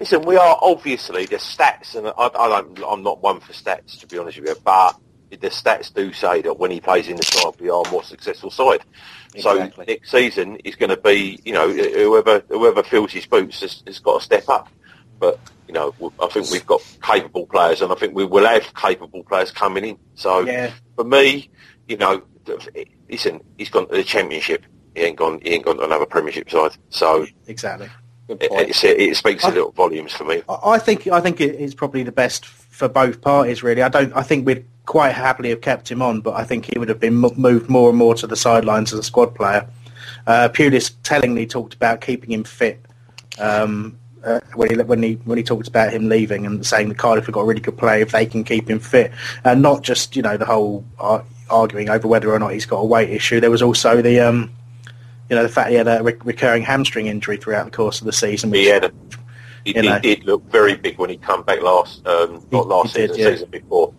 Listen, we are obviously the stats, and I, I don't. I'm not one for stats to be honest with you, but the stats do say that when he plays in the side, we are a more successful side. Exactly. So next season is going to be, you know, whoever whoever fills his boots has, has got to step up. But you know, I think we've got capable players, and I think we will have capable players coming in. So Yeah. for me, you know, listen, he's gone to the championship. He ain't gone. He ain't gone to another Premiership side. So Exactly. it, it's, it speaks a little volumes for me. I I think I think it is probably the best for both parties. Really, I don't. I think we'd quite happily have kept him on, but I think he would have been moved more and more to the sidelines as a squad player. Uh, Pulis tellingly talked about keeping him fit um, uh, when he when he when he talked about him leaving and saying that Cardiff have got a really good player if they can keep him fit, and not just you know the whole ar- arguing over whether or not he's got a weight issue. There was also the um, you know the fact he had a re- recurring hamstring injury throughout the course of the season. Which, He had a, he, he did look very big when he come back last, um, not last he did, season, yeah. season before.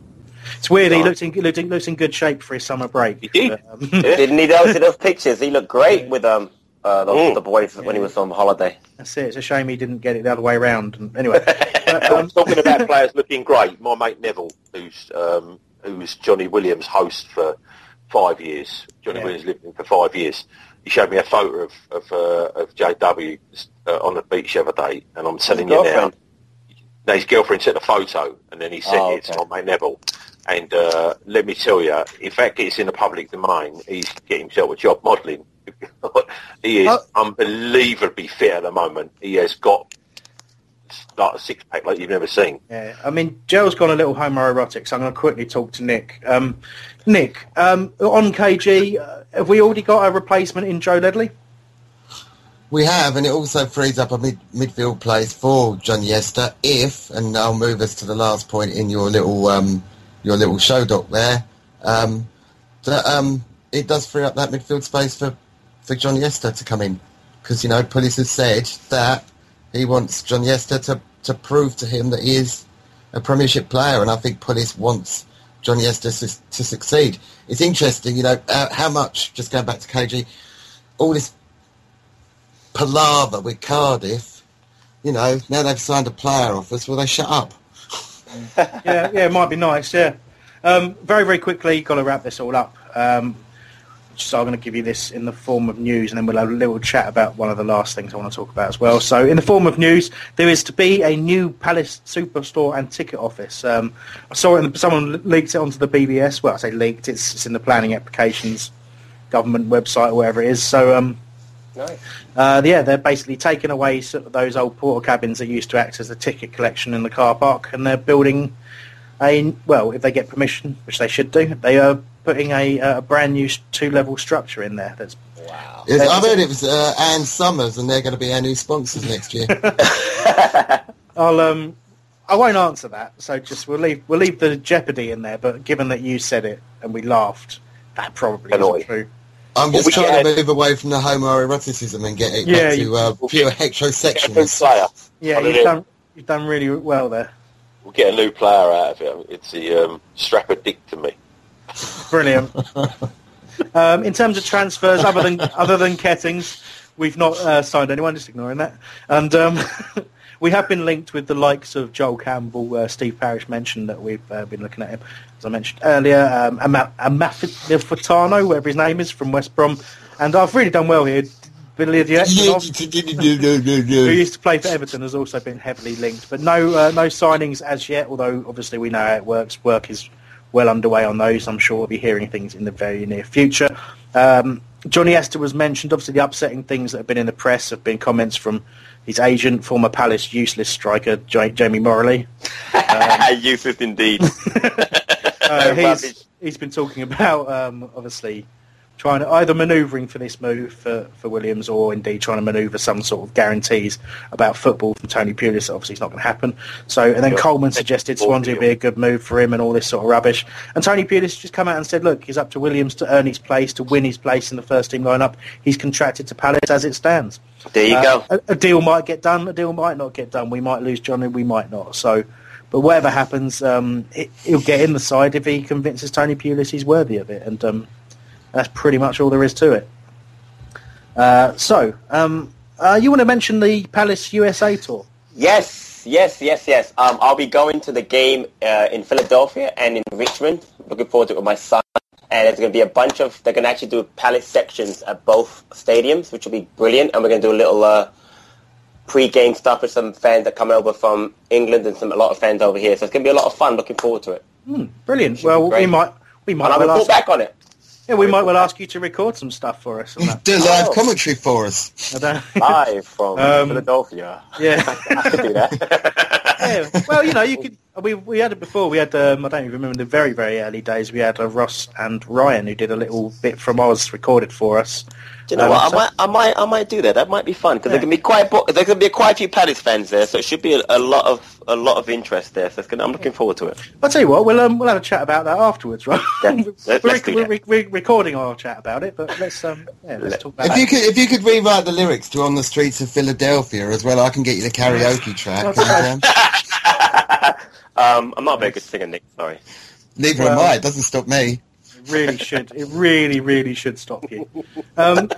It's weird. He looked in, looked, in, looked in good shape for his summer break. He did. Um, <laughs> Didn't he? Those those pictures. He looked great with um uh, the, Mm. the boys when he was on holiday. That's it. It's a shame he didn't get it the other way round. And anyway, <laughs> but, um, Talking about <laughs> players looking great, my mate Neville, who's um, who was Johnny Williams' host for five years. Johnny Yeah. Williams lived with him for five years. He showed me a photo of of, uh, of JW uh, on the beach the other day, and I'm telling you now, girlfriend? no, his girlfriend sent a photo, and then he sent Oh, it to my mate Neville. And uh, let me tell you, if that gets in the public domain, he's getting himself a job modelling. <laughs> he is Oh. unbelievably fit at the moment. He has got like a six pack like you've never seen. yeah, I mean, Joe's gone a little homoerotic, so I'm going to quickly talk to Nick. Um, Nick, um, on KG, uh, have we already got a replacement in Joe Ledley? We have, and it also frees up a mid- midfield place for John Yester if, and I'll move us to the last point in your little um, your little show doc there, um, that um, it does free up that midfield space for, for John Yester to come in. Because, you know, Pulis has said that he wants John Yester to, to prove to him that he is a premiership player, and I think Pulis wants John Yester to, to succeed. It's interesting, you know, uh, how much, just going back to KG, all this palaver with Cardiff, you know, now they've signed a player off us, will they shut up? Yeah, yeah, it might be nice. Yeah. Um, very, very quickly, got to wrap this all up. Um, so I'm going to give you this in the form of news, and then we'll have a little chat about one of the last things I want to talk about as well. So, in the form of news, there is to be a new Palace Superstore and ticket office. Um, I saw it. The, someone leaked it onto the BBS. Well, I say leaked. It's, it's in the planning applications government website, or wherever it is. So, um, Nice. uh, yeah, they're basically taking away sort of those old porter cabins that used to act as a ticket collection in the car park, and they're building a well, if they get permission, which they should do, they are putting a, a brand new two-level structure in there. That's Wow. Yes, I heard it was uh, Anne Summers, and they're going to be our new sponsors next year. <laughs> I'll um, I won't answer that. So just we'll leave we'll leave the jeopardy in there. But given that you said it and we laughed, that probably Annoying. isn't true. I'm just we trying to move away from the homoeroticism and get it Yeah, back you- to uh, pure Get a new heterosexualness. player. Yeah, you've done you've done really well there. We'll get a new player out of it. It's the um, strapper dick to me. Brilliant. <laughs> um, in terms of transfers, other than other than Kettings, we've not uh, signed anyone. Just ignoring that, and um, <laughs> we have been linked with the likes of Joel Campbell. Uh, Steve Parish mentioned that we've uh, been looking at him, as I mentioned earlier. Um, Ama- Amafitano, whatever his name is, from West Brom, and I've really done well here. Billy who used to play for Everton, has also been heavily linked, but no uh, no signings as yet. Although obviously we know how it works. Work is well underway on those. I'm sure we'll be hearing things in the very near future. Um, Johnny Esther was mentioned. Obviously, the upsetting things that have been in the press have been comments from his agent, former Palace useless striker Ja- Jamie Moralee. <laughs> Useless indeed. <laughs> Uh, <laughs> he's, he's been talking about um, obviously trying to either manoeuvring for this move for, for Williams or indeed trying to manoeuvre some sort of guarantees about football from Tony Pulis. Obviously, it's not going to happen. So, and then. Coleman suggested Swansea would be a good move for him and all this sort of rubbish. And Tony Pulis just come out and said, look, he's up to Williams to earn his place, to win his place in the first team lineup. He's contracted to Palace as it stands. There you Uh, go. A, a deal might get done, a deal might not get done. We might lose Johnny, we might not. So, but whatever happens, um, it, he'll get in the side if he convinces Tony Pulis he's worthy of it, and um, that's pretty much all there is to it. Uh, so, um, uh, you want to mention the Palace USA tour? Yes, yes, yes, yes. Um, I'll be going to the game uh, in Philadelphia and in Richmond. Looking forward to it with my son. And there's going to be a bunch of, they're going to actually do Palace sections at both stadiums, which will be brilliant. And we're going to do a little uh, pre-game stuff with some fans that coming over from England and some a lot of fans over here. So it's going to be a lot of fun. Looking forward to it. Hmm, brilliant. Well, we might we might And I'll well report back on it. Yeah, we might well ask you to record some stuff for us. <laughs> Do live Oh. commentary for us. Live <laughs> from Um, Philadelphia. yeah. <laughs> I could do that. yeah. Well, you know, you could. We we had it before. We had um, I don't even remember the very very early days. We had uh, Ross and Ryan who did a little bit from Oz recorded for us. Do you know Um, what? I so- might, I might, I might do that. That might be fun because Yeah. there can be quite, bo- there can be quite a few Palace fans there, so it should be a, a lot of, a lot of interest there. So it's gonna, I'm looking forward to it. I'll tell you what. We'll um, we'll have a chat about that afterwards, right? Yeah, <laughs> we're, let's- let's do we're, that. we're, we're recording our chat about it, but let's um yeah let's Let- talk about If that. you could, if you could rewrite the lyrics to "On the Streets of Philadelphia" as well, I can get you the karaoke <laughs> track. <laughs> And, <laughs> um, Um, I'm not a very good singer, Nick. Sorry. neither Well- am I. It doesn't stop me. It really should. It really, really should stop you. Um,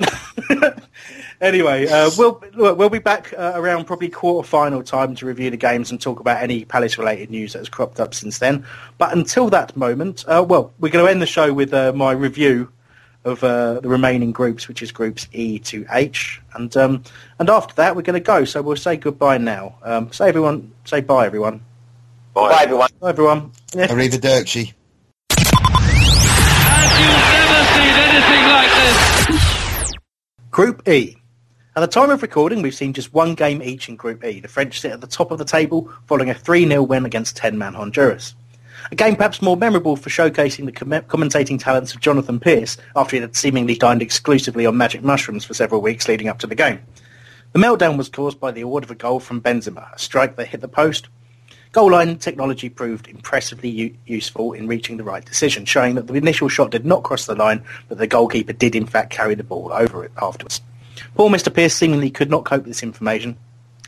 <laughs> anyway, uh, we'll look, we'll be back uh, around probably quarter final time to review the games and talk about any Palace related news that has cropped up since then. But until that moment, uh, well, we're going to end the show with uh, my review of uh, the remaining groups, which is groups E to H, and um, and after that we're going to go. So we'll say goodbye now. Um, say everyone, say bye everyone. Bye, Bye everyone. Bye everyone. Yeah. Arrivederci. Group E. At the time of recording, we've seen just one game each in Group E. The French sit at the top of the table following a 3-0 win against 10-man Honduras. A game perhaps more memorable for showcasing the com- commentating talents of Jonathan Pearce after he had seemingly dined exclusively on magic mushrooms for several weeks leading up to the game. The meltdown was caused by the award of a goal from Benzema, a strike that hit the post. Goal line technology proved impressively u- useful in reaching the right decision, showing that the initial shot did not cross the line, but the goalkeeper did in fact carry the ball over it afterwards. Poor Mr. Pearce seemingly could not cope with this information,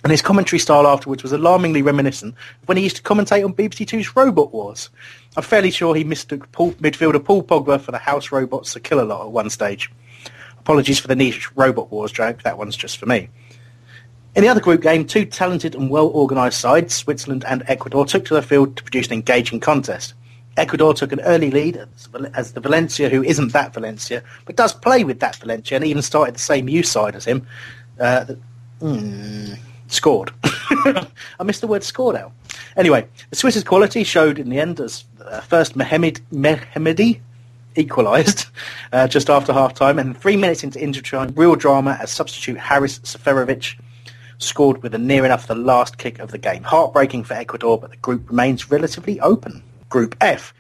and his commentary style afterwards was alarmingly reminiscent of when he used to commentate on BBC Two's Robot Wars. I'm fairly sure he mistook Paul, midfielder Paul Pogba for the house Killalot at one stage. Apologies for the niche Robot Wars joke, that one's just for me. In the other group game, two talented and well-organised sides, Switzerland and Ecuador, took to the field to produce an engaging contest. Ecuador took an early lead as, the Valencia, who isn't that Valencia, but does play with that Valencia and even started the same youth side as him, uh, hmm, scored. <laughs> I missed the word scored out. Anyway, the Swiss's quality showed in the end as uh, first Mohamed Mehmedi equalised <laughs> uh, just after half-time, and three minutes into injury time, real drama as substitute Haris Seferovic scored with a near enough the last kick of the game. Heartbreaking for Ecuador, but the group remains relatively open. Group F.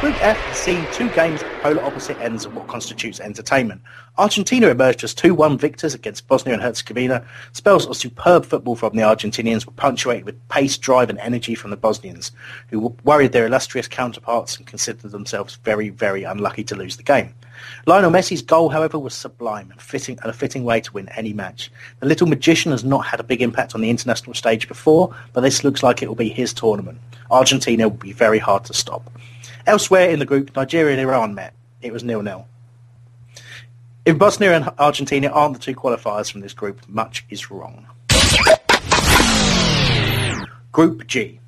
Group F has seen two games at polar opposite ends of what constitutes entertainment. Argentina emerged as 2-1 victors against Bosnia and Herzegovina. Spells of superb football from the Argentinians were punctuated with pace, drive and energy from the Bosnians, who worried their illustrious counterparts and considered themselves very, very unlucky to lose the game. Lionel Messi's goal, however, was sublime and, fitting, and a fitting way to win any match. The little magician has not had a big impact on the international stage before, but this looks like it will be his tournament. Argentina will be very hard to stop. Elsewhere in the group, Nigeria and Iran met. It was nil-nil. If Bosnia and Argentina aren't the two qualifiers from this group, much is wrong. Group G.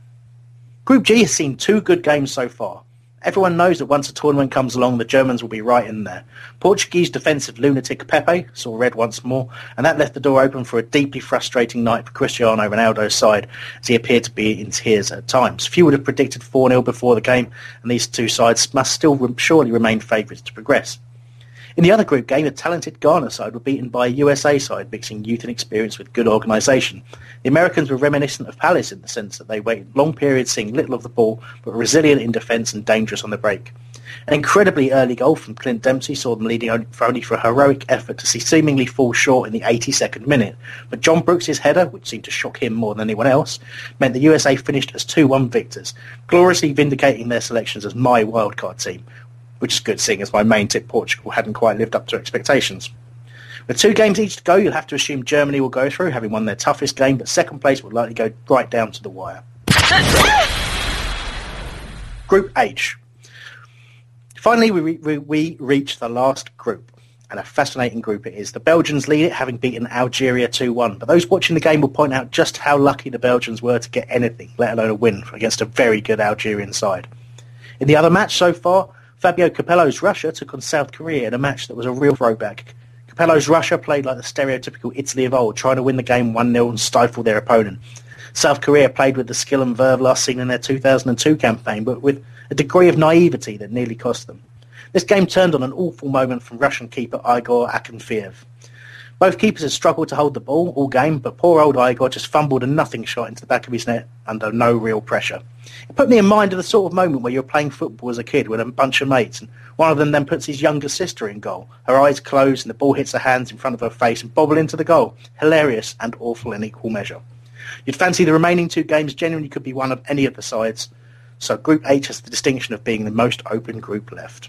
Group G has seen two good games so far. Everyone knows that once a tournament comes along, the Germans will be right in there. Portuguese defensive lunatic Pepe saw red once more, and that left the door open for a deeply frustrating night for Cristiano Ronaldo's side, as he appeared to be in tears at times. Few would have predicted 4-0 before the game, and these two sides must still surely remain favourites to progress. In the other group game, a talented Ghana side were beaten by a USA side mixing youth and experience with good organisation. The Americans were reminiscent of Palace in the sense that they waited long periods seeing little of the ball, but were resilient in defence and dangerous on the break. An incredibly early goal from Clint Dempsey saw them leading for only for a heroic effort to see seemingly fall short in the 82nd minute. But John Brooks' header, which seemed to shock him more than anyone else, meant the USA finished as 2-1 victors, gloriously vindicating their selections as my wildcard team, which is good seeing as my main tip Portugal hadn't quite lived up to expectations. With two games each to go, you'll have to assume Germany will go through, having won their toughest game, but second place will likely go right down to the wire. group H. Finally, we, we, we reach the last group, and a fascinating group it is. The Belgians lead it, having beaten Algeria 2-1, but those watching the game will point out just how lucky the Belgians were to get anything, let alone a win, against a very good Algerian side. In the other match so far, Fabio Capello's Russia took on South Korea in a match that was a real throwback. Capello's Russia played like the stereotypical Italy of old, trying to win the game 1-0 and stifle their opponent. South Korea played with the skill and verve last seen in their 2002 campaign, but with a degree of naivety that nearly cost them. This game turned on an awful moment from Russian keeper Igor Akinfeev. Both keepers had struggled to hold the ball all game, but poor old Igor just fumbled a nothing shot into the back of his net under no real pressure. It put me in mind of the sort of moment where you're playing football as a kid with a bunch of mates, and one of them then puts his younger sister in goal. Her eyes close and the ball hits her hands in front of her face and bobble into the goal. Hilarious and awful in equal measure. You'd fancy the remaining two games genuinely could be one of any of the sides, so Group H has the distinction of being the most open group left.